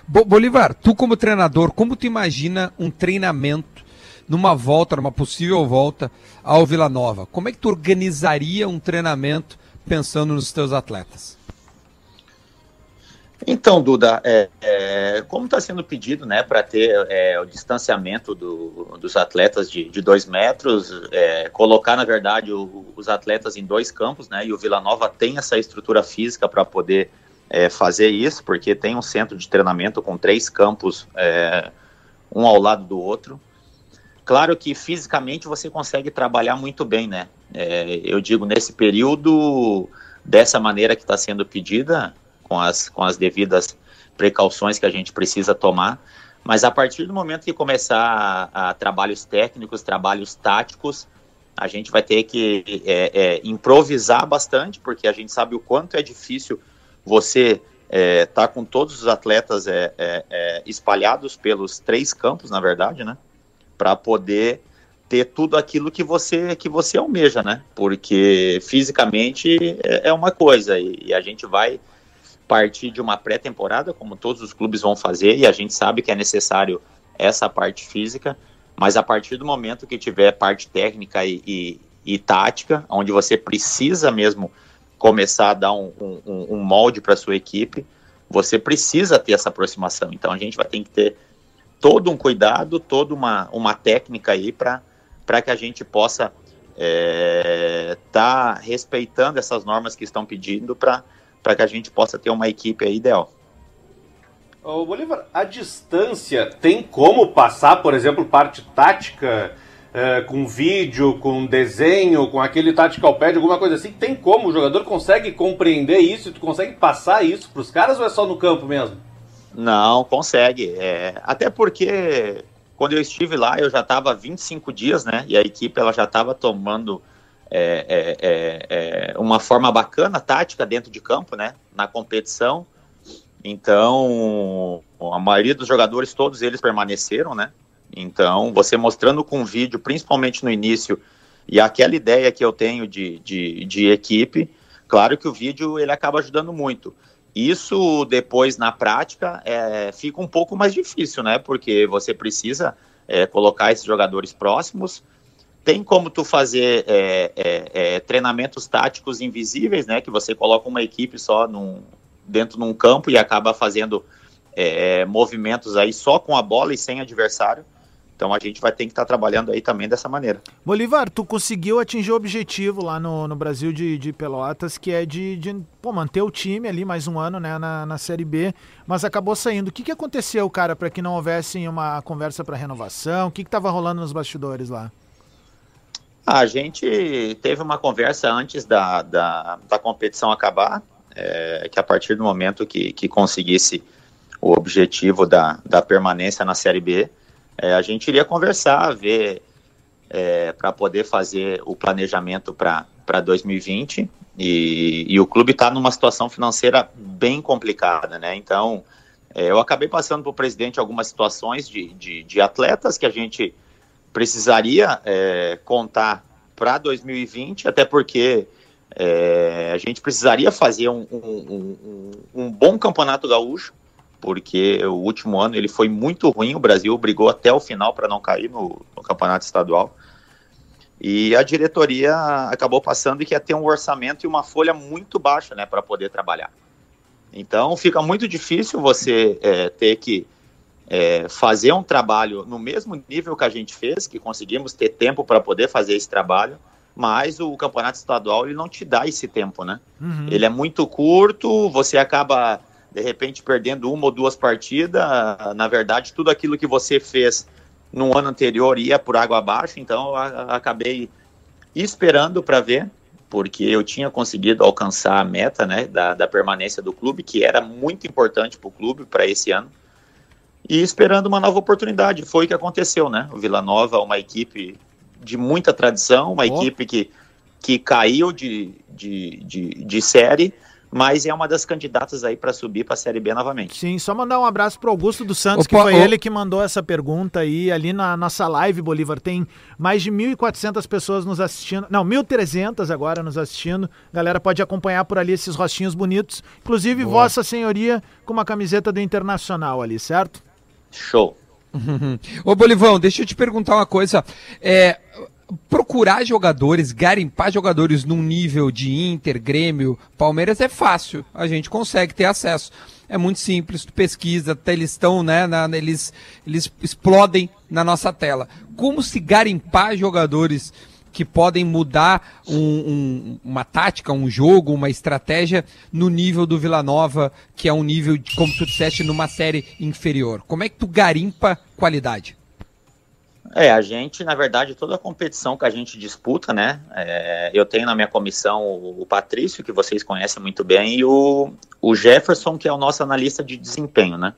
Bo- Bolivar, tu como treinador, como tu imagina um treinamento numa volta, numa possível volta ao Vila Nova? Como é que tu organizaria um treinamento pensando nos teus atletas? Então, Duda, é, é, como está sendo pedido, né, para ter é, o distanciamento do- dos atletas de, de dois metros, é, colocar, na verdade, o- os atletas em dois campos, né, e o Vila Nova tem essa estrutura física para poder é, fazer isso, porque tem um centro de treinamento com três campos, é, um ao lado do outro. Claro que fisicamente você consegue trabalhar muito bem, né? Eu digo, nesse período, dessa maneira que está sendo pedida, com as, com as devidas precauções que a gente precisa tomar, mas a partir do momento que começar a, a trabalhos técnicos, trabalhos táticos, a gente vai ter que é, é, improvisar bastante, porque a gente sabe o quanto é difícil você é, tá com todos os atletas é, é, é, espalhados pelos três campos, na verdade, né? Para poder ter tudo aquilo que você que você almeja, né? Porque fisicamente é, é uma coisa e, e a gente vai partir de uma pré-temporada, como todos os clubes vão fazer, e a gente sabe que é necessário essa parte física, mas a partir do momento que tiver parte técnica e, e, e tática, onde você precisa mesmo começar a dar um, um, um molde para sua equipe, você precisa ter essa aproximação. Então a gente vai ter que ter todo um cuidado, toda uma, uma técnica aí para que a gente possa estar tá respeitando essas normas que estão pedindo para para que a gente possa ter uma equipe aí ideal. Ô, Bolívar, a distância tem como passar, por exemplo, parte tática eh, com vídeo, com desenho, com aquele tactical pad, alguma coisa assim? Tem como? O jogador consegue compreender isso e tu consegue passar isso para os caras ou é só no campo mesmo? Não, consegue. É, até porque quando eu estive lá, eu já estava 25 dias, né? E a equipe ela já estava tomando é, é, é, é, uma forma bacana, tática dentro de campo, né? Na competição. Então, a maioria dos jogadores, todos eles permaneceram, né? Então, você mostrando com vídeo, principalmente no início, e aquela ideia que eu tenho de, de, de equipe, claro que o vídeo ele acaba ajudando muito. Isso depois na prática é, fica um pouco mais difícil, né? Porque você precisa é, colocar esses jogadores próximos. Tem como tu fazer é, é, é, treinamentos táticos invisíveis, né? Que você coloca uma equipe só num, dentro de um campo e acaba fazendo é, movimentos aí só com a bola e sem adversário. Então a gente vai ter que estar tá trabalhando aí também dessa maneira. Bolivar, tu conseguiu atingir o objetivo lá no, no Brasil de, de Pelotas, que é de, de pô, manter o time ali mais um ano né, na, na Série B, mas acabou saindo. O que, que aconteceu, cara, para que não houvesse uma conversa para renovação? O que estava rolando nos bastidores lá? A gente teve uma conversa antes da, da, da competição acabar, é, que a partir do momento que, que conseguisse o objetivo da, da permanência na Série B, é, a gente iria conversar, ver é, para poder fazer o planejamento para 2020 e, e, o clube está numa situação financeira bem complicada, né? Então, é, eu acabei passando para o presidente algumas situações de, de, de, atletas que a gente precisaria é, contar para 2020, até porque é, a gente precisaria fazer um, um, um, um bom campeonato gaúcho, porque o último ano ele foi muito ruim, o Brasil brigou até o final para não cair no, no, campeonato estadual. E a diretoria acabou passando que ia ter um orçamento e uma folha muito baixa, né, para poder trabalhar. Então fica muito difícil você é, ter que é, fazer um trabalho no mesmo nível que a gente fez, que conseguimos ter tempo para poder fazer esse trabalho, mas o campeonato estadual ele não te dá esse tempo, né? Uhum. Ele é muito curto, você acaba de repente perdendo uma ou duas partidas. Na verdade, tudo aquilo que você fez no ano anterior ia por água abaixo, então eu acabei esperando para ver, porque eu tinha conseguido alcançar a meta né, da, da permanência do clube, que era muito importante para o clube para esse ano, e esperando uma nova oportunidade. Foi o que aconteceu, né? O Vila Nova, uma equipe de muita tradição, uma Ó. equipe que, que caiu de, de, de, de série, mas é uma das candidatas aí para subir para a Série B novamente. Sim, só mandar um abraço pro Augusto dos Santos, que Opa, foi ô- ele que mandou essa pergunta aí ali na nossa live, Bolívar. Tem mais de 1.400 pessoas nos assistindo. Não, 1.300 agora nos assistindo. Galera pode acompanhar por ali esses rostinhos bonitos. Inclusive, Vossa Senhoria com uma camiseta do Internacional ali, certo? Show. [LAUGHS] Ô Bolivão, deixa eu te perguntar uma coisa. É, procurar jogadores, garimpar jogadores num nível de Inter, Grêmio, Palmeiras é fácil. A gente consegue ter acesso. É muito simples, tu pesquisa, até eles estão, né? na- eles, eles explodem na nossa tela. Como se garimpar jogadores que podem mudar um- um- uma tática, um jogo, uma estratégia no nível do Vila Nova, que é um nível, de, como tu disseste, numa série inferior? Como é que tu garimpa qualidade? É, a gente, na verdade, toda a competição que a gente disputa, né? é, eu tenho na minha comissão o, o Patrício, que vocês conhecem muito bem, e o, o Jefferson, que é o nosso analista de desempenho, né?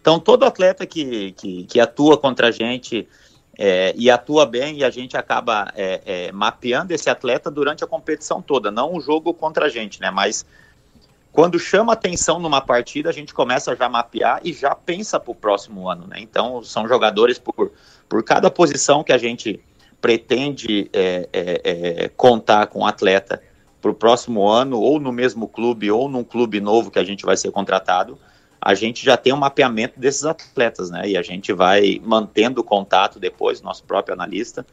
Então, todo atleta que, que, que atua contra a gente é, e atua bem, e a gente acaba é, é, mapeando esse atleta durante a competição toda, não o jogo contra a gente, né? Mas quando chama atenção numa partida, a gente começa já a mapear e já pensa para o próximo ano, né? Então, são jogadores por, por cada posição que a gente pretende é, é, é, contar com o atleta para o próximo ano, ou no mesmo clube, ou num clube novo que a gente vai ser contratado, a gente já tem um mapeamento desses atletas, né? E a gente vai mantendo contato depois, nosso próprio analista,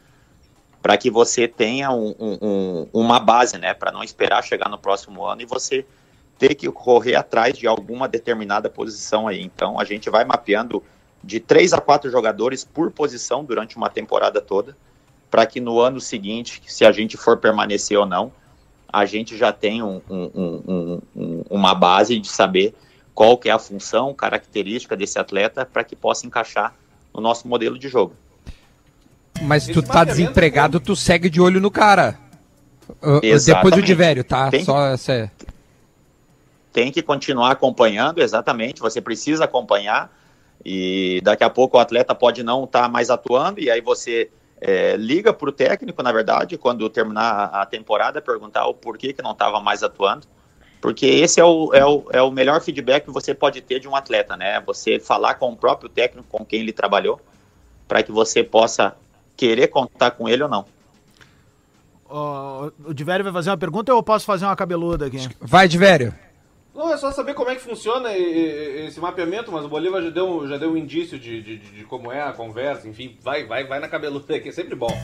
para que você tenha um- um- um- uma base, né? Para não esperar chegar no próximo ano e você ter que correr atrás de alguma determinada posição aí. Então a gente vai mapeando de três a quatro jogadores por posição durante uma temporada toda, para que no ano seguinte, se a gente for permanecer ou não, a gente já tenha um- uma base de saber qual que é a função, característica desse atleta para que possa encaixar no nosso modelo de jogo. Mas tu Esse tá mapeamento desempregado, tu segue de olho no cara. Uh, Exatamente. Depois o de velho, tá? Tem que- Só essa é. tem que continuar acompanhando, exatamente, você precisa acompanhar, e daqui a pouco o atleta pode não estar mais atuando, e aí você é, liga para o técnico, na verdade, quando terminar a temporada, perguntar o porquê que não estava mais atuando, porque esse é o, é, o, é o melhor feedback que você pode ter de um atleta, né? Você falar com o próprio técnico, com quem ele trabalhou, para que você possa querer contar com ele ou não. Ó, o Divério vai fazer uma pergunta ou eu posso fazer uma cabeluda aqui? Vai de velho. Não, é só saber como é que funciona esse mapeamento, mas o Bolívar já deu, já deu um indício de, de, de- de como é a conversa, enfim, vai, vai, vai na cabeluda que é sempre bom.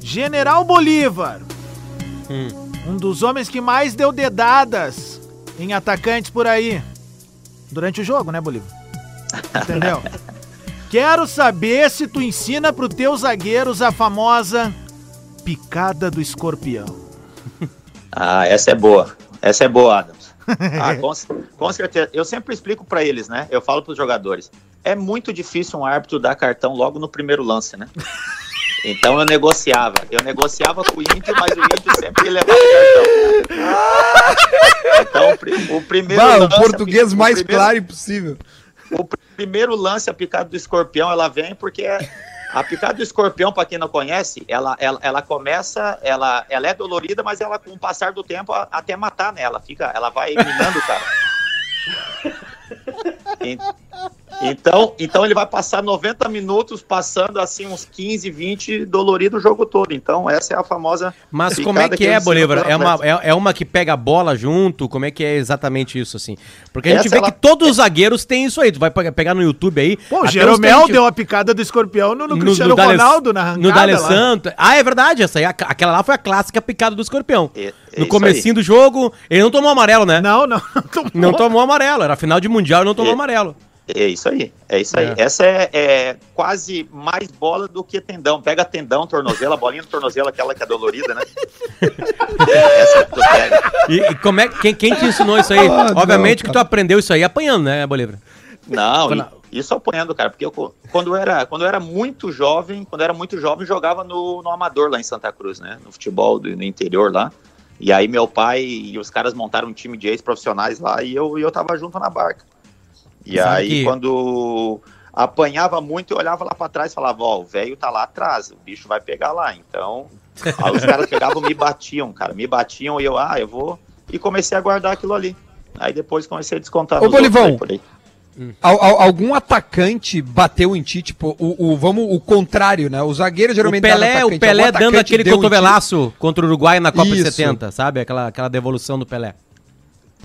General Bolívar. Um dos homens que mais deu dedadas em atacantes por aí. Durante o jogo, né, Bolívar? [LAUGHS] Entendeu? Quero saber se tu ensina pro teus zagueiros a famosa picada do escorpião. Ah, essa é boa. Essa é boa, Adams. [LAUGHS] Ah, com, com certeza. Eu sempre explico para eles, né? Eu falo para os jogadores. É muito difícil um árbitro dar cartão logo no primeiro lance, né? [LAUGHS] Então eu negociava. Eu negociava com o Inter, mas o Inter sempre levava cartão. Então o pri- o primeiro Bah, o lance, português o mais primeiro- claro impossível. o primeiro lance, a picada do escorpião, ela vem porque a picada do escorpião, para quem não conhece, ela, ela, ela começa, ela, ela é dolorida, mas ela com o passar do tempo a- até matar, né? Ela fica, ela vai minando o cara. [LAUGHS] En- Então, então ele vai passar 90 minutos passando assim uns 15, 20 dolorido o jogo todo. Então essa é a famosa. Mas como é que é, Bolívar? É uma, é, é uma que pega a bola junto? Como é que é exatamente isso, assim? Porque a gente Essa vê ela- que todos os zagueiros têm isso aí. Tu vai pe- pegar no YouTube aí. Pô, o Jeromel gente- deu a picada do escorpião no, no, no- Cristiano no D'Ale- Ronaldo na arrancada No D'Ale lá. Santo. Ah, é verdade. Essa aí, aquela lá foi a clássica picada do escorpião. É- é no comecinho do jogo, ele não tomou amarelo, né? Não, não. [LAUGHS] Não, Não tomou amarelo. Era final de mundial e não tomou É. amarelo. É isso aí, é isso aí. É. Essa é, é quase mais bola do que tendão. Pega tendão, tornozelo, a bolinha do tornozelo, aquela que é dolorida, né? [LAUGHS] Essa que tu pega. E, e como é, quem, quem te ensinou isso aí? Ah, Obviamente não, que tu aprendeu isso aí apanhando, né, Bolívar? Não, e- isso apanhando, cara, porque eu, quando, eu era, quando eu era muito jovem, quando eu era muito jovem, jogava no, no Amador lá em Santa Cruz, né? No futebol do, no interior lá. E aí meu pai e os caras montaram um time de ex-profissionais lá e eu, e eu tava junto na barca. E Sabe aí que- quando apanhava muito, eu olhava lá pra trás e falava, ó, o velho tá lá atrás, o bicho vai pegar lá. Então, [LAUGHS] aí os caras pegavam e me batiam, cara, me batiam e eu, ah, eu vou... E comecei a guardar aquilo ali. Aí depois comecei a descontar Ô, nos outros Bolivão, aí por aí. Al- al- algum atacante bateu em ti, tipo, o, o- vamos, o contrário, né? O zagueiro O geralmente no Pelé, o Pelé dando aquele cotovelaço contra o Uruguai na Copa Isso. 70, sabe? Aquela, aquela devolução do Pelé.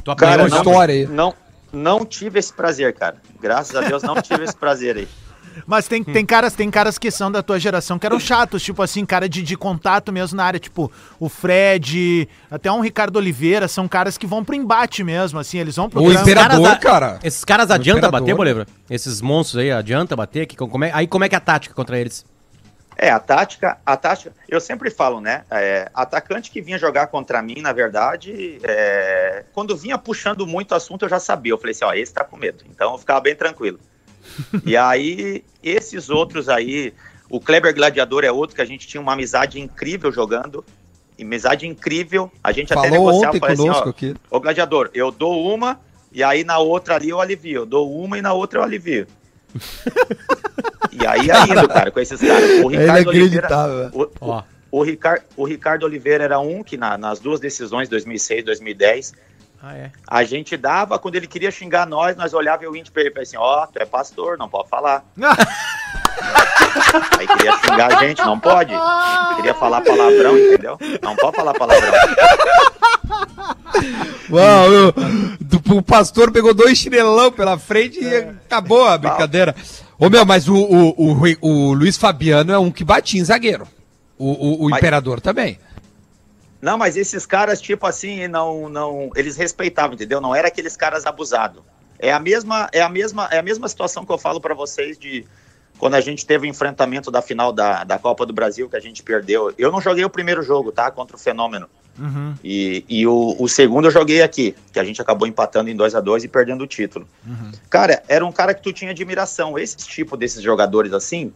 Tu Cara, não, história aí. não, não tive esse prazer, cara. Graças a Deus não tive esse prazer aí. [LAUGHS] Mas tem, tem, caras, tem caras que são da tua geração que eram chatos, tipo assim, cara de, de contato mesmo na área, tipo o Fred, até um Ricardo Oliveira, são caras que vão pro embate mesmo, assim, eles vão pro O. Imperador, caras- cara. Esses caras adianta bater, Bolívar? Esses monstros aí, adianta bater? Que, como é, aí como é que é a tática contra eles? É, a tática, a tática, eu sempre falo, né? é, atacante que vinha jogar contra mim, na verdade, é, quando vinha puxando muito o assunto, eu já sabia. Eu falei assim, ó, esse tá com medo. Então eu ficava bem tranquilo. e [LAUGHS] aí, esses outros aí, o Kleber Gladiador é outro que a gente tinha uma amizade incrível jogando. Amizade incrível. A gente até Falou negociava, ontem falei assim, ó, aqui. Ô, gladiador, eu dou uma e aí na outra ali eu alivio. Eu dou uma e na outra eu alivio. E aí indo, cara, com esses caras. O É Ricardo Oliveira. O, Ó. o, Ricar, o Ricardo Oliveira era um que na- nas duas decisões, 2006 2010, Ah, é. a gente dava, quando ele queria xingar nós, nós olhava e o índio pra ele e falava assim, ó, tu é pastor, não pode falar. [LAUGHS] Aí queria xingar a gente, não pode. Queria falar palavrão, entendeu? Não pode falar palavrão. Uau, eu- do- o pastor pegou dois chinelão pela frente e acabou a brincadeira. Ô meu, mas o, o, o, o Luiz Fabiano é um que batia em zagueiro. O, o, o Mas- imperador também. Não, mas esses caras, tipo assim, não, não, eles respeitavam, entendeu? Não era aqueles caras abusados. É a mesma, é a mesma, é a mesma situação que eu falo pra vocês de quando a gente teve o enfrentamento da final da, da Copa do Brasil que a gente perdeu. Eu não joguei o primeiro jogo, tá? Contra o Fenômeno. Uhum. E, e o, o segundo eu joguei aqui, que a gente acabou empatando em 2 a 2 e perdendo o título. Cara, era um cara que tu tinha admiração. Esse tipo desses jogadores assim,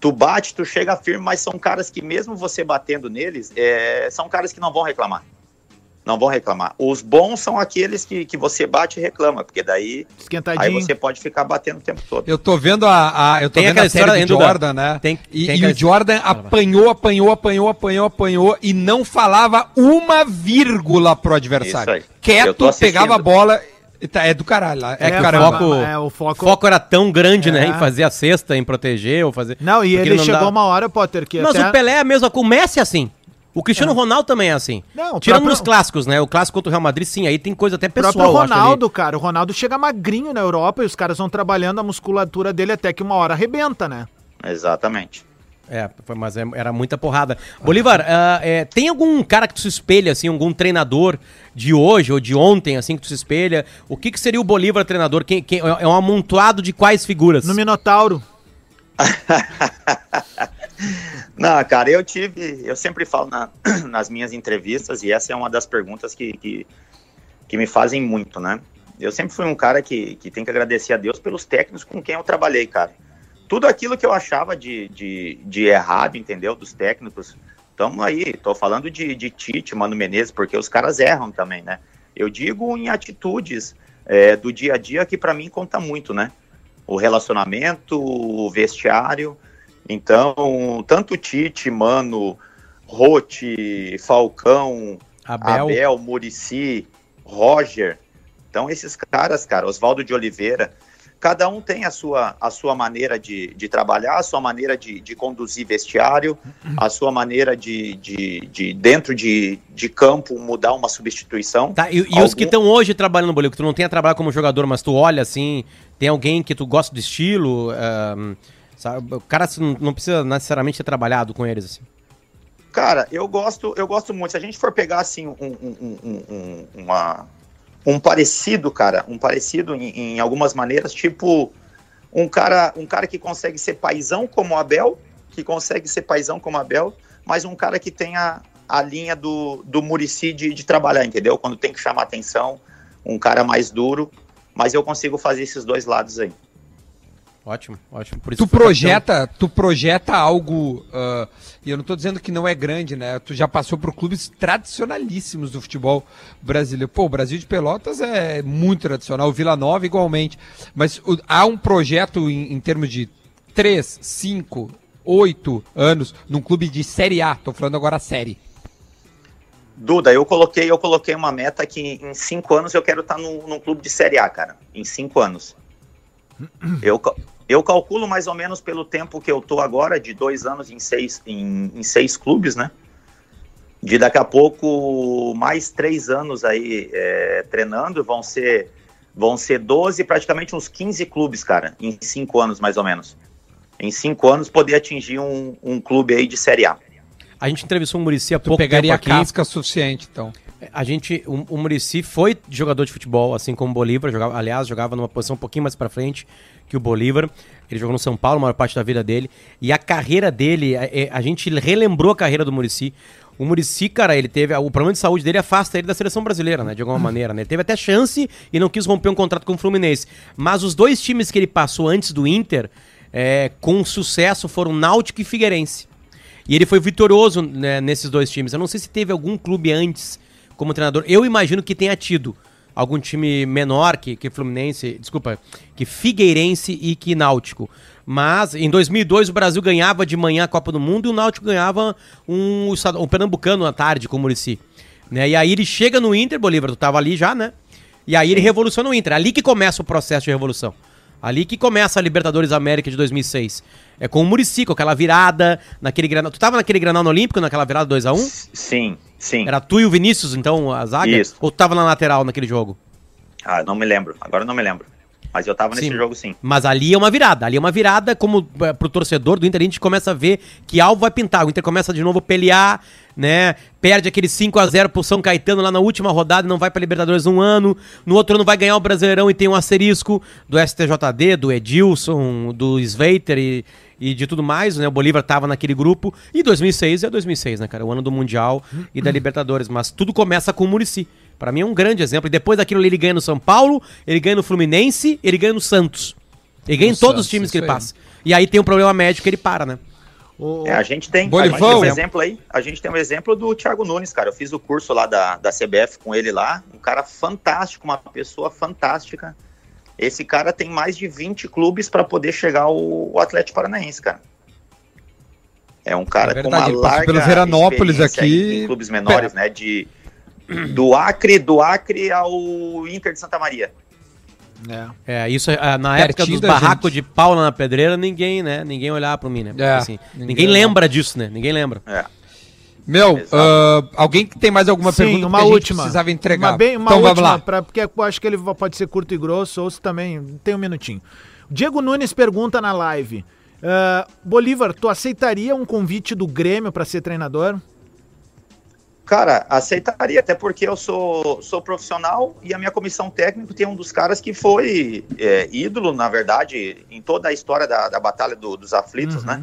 tu bate, tu chega firme, mas são caras que mesmo você batendo neles, é, são caras que não vão reclamar. Não vão reclamar. Os bons são aqueles que, que você bate e reclama, porque daí aí você pode ficar batendo o tempo todo. Eu tô vendo a, a- eu tô Tem vendo a série história do Jordan, né? Tem- e, tem e o Jordan apanhou, apanhou, apanhou, apanhou, apanhou e não falava uma vírgula pro adversário. Quieto, pegava a bola. e tá- É do caralho lá. É, É foco, É, o o foco- foco... era tão grande, né? É. Em fazer a cesta, em proteger ou fazer. Não, e Porque ele não chegou dá- uma hora, Potter, que Mas até... o Pelé é a mesma é assim. O Cristiano Ronaldo também é assim. Não, o Tirando próprio- nos clássicos, né? O clássico contra o Real Madrid, sim, aí tem coisa até O pessoal. próprio eu acho. Ronaldo, cara, o Ronaldo chega magrinho na Europa e os caras vão trabalhando a musculatura dele até que uma hora arrebenta, né? Exatamente. É, foi- mas é- era muita porrada. Bolívar, ah, é, tem algum cara que tu se espelha, assim, algum treinador de hoje ou de ontem, assim, que tu se espelha? O que, que seria o Bolívar treinador? Quem, quem- é um amontoado de quais figuras? No Minotauro. [LAUGHS] Não, cara, eu tive, eu sempre falo na- [CLEARS THROAT] nas minhas entrevistas, e essa é uma das perguntas que, que, que me fazem muito, né? Eu sempre fui um cara que, que tem que agradecer a Deus pelos técnicos com quem eu trabalhei, cara. Tudo aquilo que eu achava de, de, de errado, entendeu? Dos técnicos, tamo aí, tô falando de, de Tite, Mano Menezes, porque os caras erram também, né? Eu digo em atitudes é, do dia a dia que para mim conta muito, né? O relacionamento, o vestiário, então, tanto Tite, Mano, Rote, Falcão, Abel. Abel, Murici, Roger. Então, esses caras, cara, Oswaldo de Oliveira, cada um tem a sua, a sua maneira de, de trabalhar, a sua maneira de, de conduzir vestiário, a sua maneira de, de, de dentro de, de campo, mudar uma substituição. Tá, e, e os Algum- que estão hoje trabalhando no Bolívar, que tu não tenha trabalhado como jogador, mas tu olha assim, tem alguém que tu gosta do estilo, ahn, o cara não precisa necessariamente ter trabalhado com eles, assim. Cara, eu gosto, eu gosto muito. Se a gente for pegar assim um, um, um, um- uma, um parecido, cara, um parecido em, em algumas maneiras, tipo um cara, um cara que consegue ser paisão como Abel, que consegue ser paisão como Abel, mas um cara que tem a, a linha do, do Murici de, de trabalhar, entendeu? Quando tem que chamar atenção, um cara mais duro, mas eu consigo fazer esses dois lados aí. Ótimo, ótimo. Por isso Tu projeta, tu projeta algo, ah, e eu não tô dizendo que não é grande, né? Tu já passou por clubes tradicionalíssimos do futebol brasileiro. Pô, o Brasil de Pelotas é muito tradicional, o Vila Nova igualmente. Mas o- há um projeto em, em termos de 3, 5, 8 anos num clube de Série A, tô falando agora série. Duda, eu coloquei, eu coloquei uma meta que em cinco anos eu quero estar num, num clube de Série A, cara. Em cinco anos. Eu, eu calculo mais ou menos pelo tempo que eu tô agora, de dois anos em seis, em, em seis clubes, né? De daqui a pouco mais três anos aí é, treinando, vão ser, vão ser 12, praticamente uns 15 clubes, cara, em cinco anos mais ou menos. Em cinco anos poder atingir um, um clube aí de Série A. A gente entrevistou o Murici há Tu pouco pegaria tempo aqui. casca suficiente, então. A gente, o, o Murici foi jogador de futebol, assim como o Bolívar, jogava, aliás, jogava numa posição um pouquinho mais pra frente que o Bolívar. Ele jogou no São Paulo a maior parte da vida dele. E a carreira dele, a, é- a gente relembrou a carreira do Murici. O Murici, cara, ele teve. O problema de saúde dele afasta ele da seleção brasileira, né? De alguma maneira, né? Ele teve até chance e não quis romper um contrato com o Fluminense. Mas os dois times que ele passou antes do Inter, é, com sucesso, foram Náutico e Figueirense. E ele foi vitorioso né, nesses dois times. Eu não sei se teve algum clube antes como treinador. Eu imagino que tenha tido algum time menor que, que Fluminense, desculpa, que Figueirense e que Náutico. Mas em 2002 o Brasil ganhava de manhã a Copa do Mundo e o Náutico ganhava um, um Pernambucano à tarde com o Murici. Né? E aí ele chega no Inter, Bolívar, tu tava ali já, né? E aí ele revoluciona o Inter. Ali que começa o processo de revolução. Ali que começa a Libertadores América de 2006. É com o Murici, com aquela virada, naquele granal. Tu tava naquele granal no Olímpico, naquela virada 2x1? Sim, sim. Era tu e o Vinícius, então, a zaga? Isso. Ou tu tava na lateral naquele jogo? Ah, não me lembro. Agora eu não me lembro. Mas eu tava nesse Sim. jogo sim. Mas ali é uma virada. Ali é uma virada, como é, pro torcedor do Inter, a gente começa a ver que algo vai pintar. O Inter começa de novo a pelear, né? Perde aquele 5 a 0 pro São Caetano lá na última rodada e não vai pra Libertadores um ano. No outro ano vai ganhar o Brasileirão e tem um asterisco do STJD, do Edilson, do Sveiter e, e de tudo mais, né? O Bolívar tava naquele grupo. E 2006 é 2006, né, cara? O ano do Mundial e da Libertadores. Mas tudo começa com o Murici. Pra mim é um grande exemplo. E depois daquilo ali ele ganha no São Paulo, ele ganha no Fluminense, ele ganha no Santos. Ele ganha em No todos os Santos, times que ele passa. E aí tem um problema médico que ele para, né? O- É, a gente tem, a gente tem um exemplo aí. A gente tem um exemplo do Thiago Nunes, cara. Eu fiz o curso lá da, da CBF com ele lá. Um cara fantástico, uma pessoa fantástica. Esse cara tem mais de 20 clubes para poder chegar ao, ao Atlético Paranaense, cara. É um cara É verdade, com uma larga pelo Veranópolis aqui. em clubes menores, né? De do Acre, do Acre ao Inter de Santa Maria. É. É, isso ah, na época dos barracos de Paula na pedreira, ninguém, né? Ninguém olhava pra mim, né? Porque, É, assim, ninguém ninguém, lembra disso, né? Ninguém lembra. É. Meu, ah, alguém que tem mais alguma Sim, pergunta uma que a gente última. precisava entregar? Uma, bem, uma então última, vamos lá. pra- porque eu acho que ele pode ser curto e grosso, ou se também tem um minutinho. Diego Nunes pergunta na live. ah, Bolívar, tu aceitaria um convite do Grêmio pra ser treinador? Cara, aceitaria, até porque eu sou, sou profissional e a minha comissão técnica tem um dos caras que foi é, ídolo, na verdade, em toda a história da, da Batalha do- dos Aflitos, né?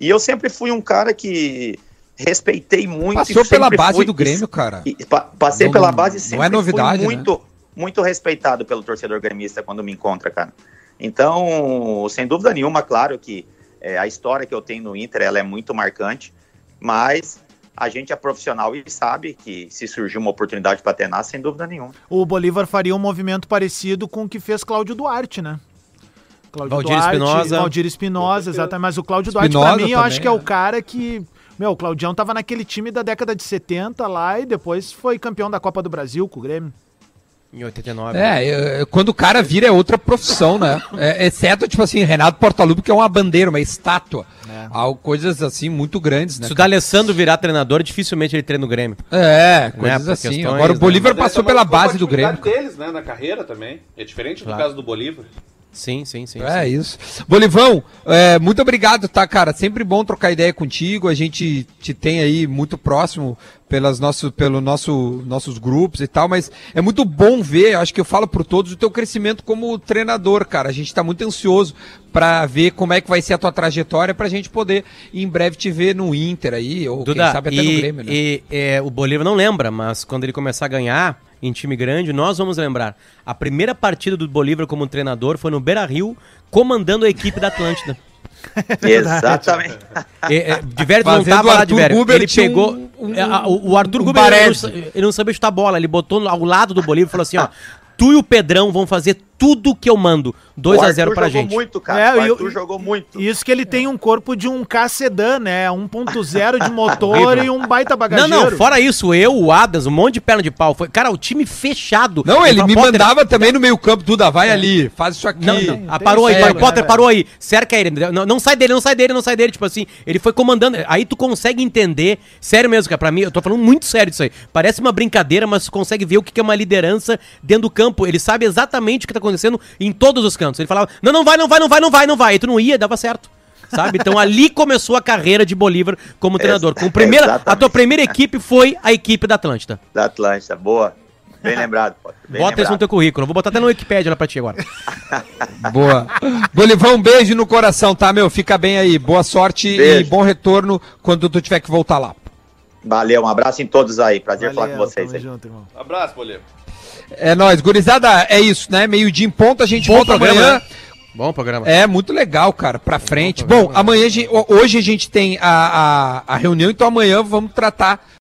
E eu sempre fui um cara que respeitei muito. Passou e pela base fui- do Grêmio, cara. e pa- passei Não- pela não- base não e sempre é novidade, né? fui muito, muito respeitado pelo torcedor gremista quando me encontra, cara. Então, sem dúvida nenhuma, claro que é, a história que eu tenho no Inter ela é muito marcante, mas a gente é profissional e sabe que se surgir uma oportunidade para treinar, sem dúvida nenhuma. O Bolívar faria um movimento parecido com o que fez Cláudio Duarte, né? Cláudio Valdir Duarte, Espinosa. Valdir Espinosa, exatamente. Mas o Cláudio Duarte, Espinosa pra mim, eu acho também, que é o né? cara que. Meu, o Claudião tava naquele time da década de 70 lá e depois foi campeão da Copa do Brasil com o Grêmio. Em 89. É, é, quando o cara vira é outra profissão, né? É, exceto, tipo assim, Renato Portaluppi, que é uma bandeira, uma estátua. Algo, coisas assim muito grandes, né? Se o D'Alessandro virar treinador, dificilmente ele treina no Grêmio. É, coisas por assim. questões, Agora o né? Bolívar essa passou é pela base do Grêmio. deles, né, na carreira também. É diferente Claro. do caso do Bolívar. Sim, sim, sim. É sim. isso. Bolivão, é, muito obrigado, tá, cara? Sempre bom trocar ideia contigo. A gente te tem aí muito próximo pelas nossos, pelo nosso, nossos grupos e tal, mas é muito bom ver, acho que eu falo por todos, o teu crescimento como treinador, cara. A gente tá muito ansioso pra ver como é que vai ser a tua trajetória pra gente poder em breve te ver no Inter aí, ou Duda, quem sabe até e, no Grêmio, né? e, é, o Bolívar não lembra, mas quando ele começar a ganhar em time grande, nós vamos lembrar. A primeira partida do Bolívar como treinador foi no Beira-Rio, comandando a equipe da Atlântida. [LAUGHS] Exatamente. E, é, Diverto não tava o lá, Diverto. Guber, Ele pegou... um- um- é, o, Arthur um Guber, ele não, ele não sabia chutar bola, ele botou ao lado do Bolívar e falou assim, ó... Tu e o Pedrão vão fazer tudo que eu mando. 2 O a 0 Arthur pra jogou gente. muito, cara. É, o Arthur jogou muito. Isso que ele tem um corpo de um K sedan, né? 1.0 de [LAUGHS] motor e um baita Não, bagageiro. não, fora isso, eu, o Adams, um monte de perna de pau. Foi, cara, o time fechado. Não, ele me Potter- mandava também no meio campo, Duda, vai ali, faz isso aqui. Não, não. Ah, parou aí, né, Potter parou aí. Cerca ele. Não, não sai dele, não sai dele, não sai dele. Tipo assim, ele foi comandando. Aí tu consegue entender. Sério mesmo, cara. Pra mim, eu tô falando muito sério disso aí. Parece uma brincadeira, mas tu consegue ver o que que é uma liderança dentro do campo. Ele sabe exatamente o que tá acontecendo em todos os cantos. Ele falava: não, não vai, não vai, não vai, não vai, não vai. E tu não ia, dava certo. Sabe? Então ali começou a carreira de Bolívar como treinador. Com primeira, a tua primeira equipe foi a equipe da Atlântida. Da Atlântida. Boa. Bem lembrado, Potter. Bem Bota isso no teu currículo. Vou botar até no Wikipedia lá pra ti agora. [LAUGHS] Boa. Bolivão, um beijo no coração, tá, meu? Fica bem aí. Boa sorte e Beijo. bom retorno quando tu tiver que voltar lá. Valeu, um abraço em todos aí. Prazer falar com Valeu, vocês tamo aí. junto, irmão. Abraço, Bolívar. É nóis. Gurizada, é isso, né? Meio-dia em ponto, a gente Bom volta programa, amanhã. né? Bom programa. É, muito legal, cara, pra frente. Bom, amanhã, a gente- ho- hoje a gente tem a, a, a reunião, então amanhã vamos tratar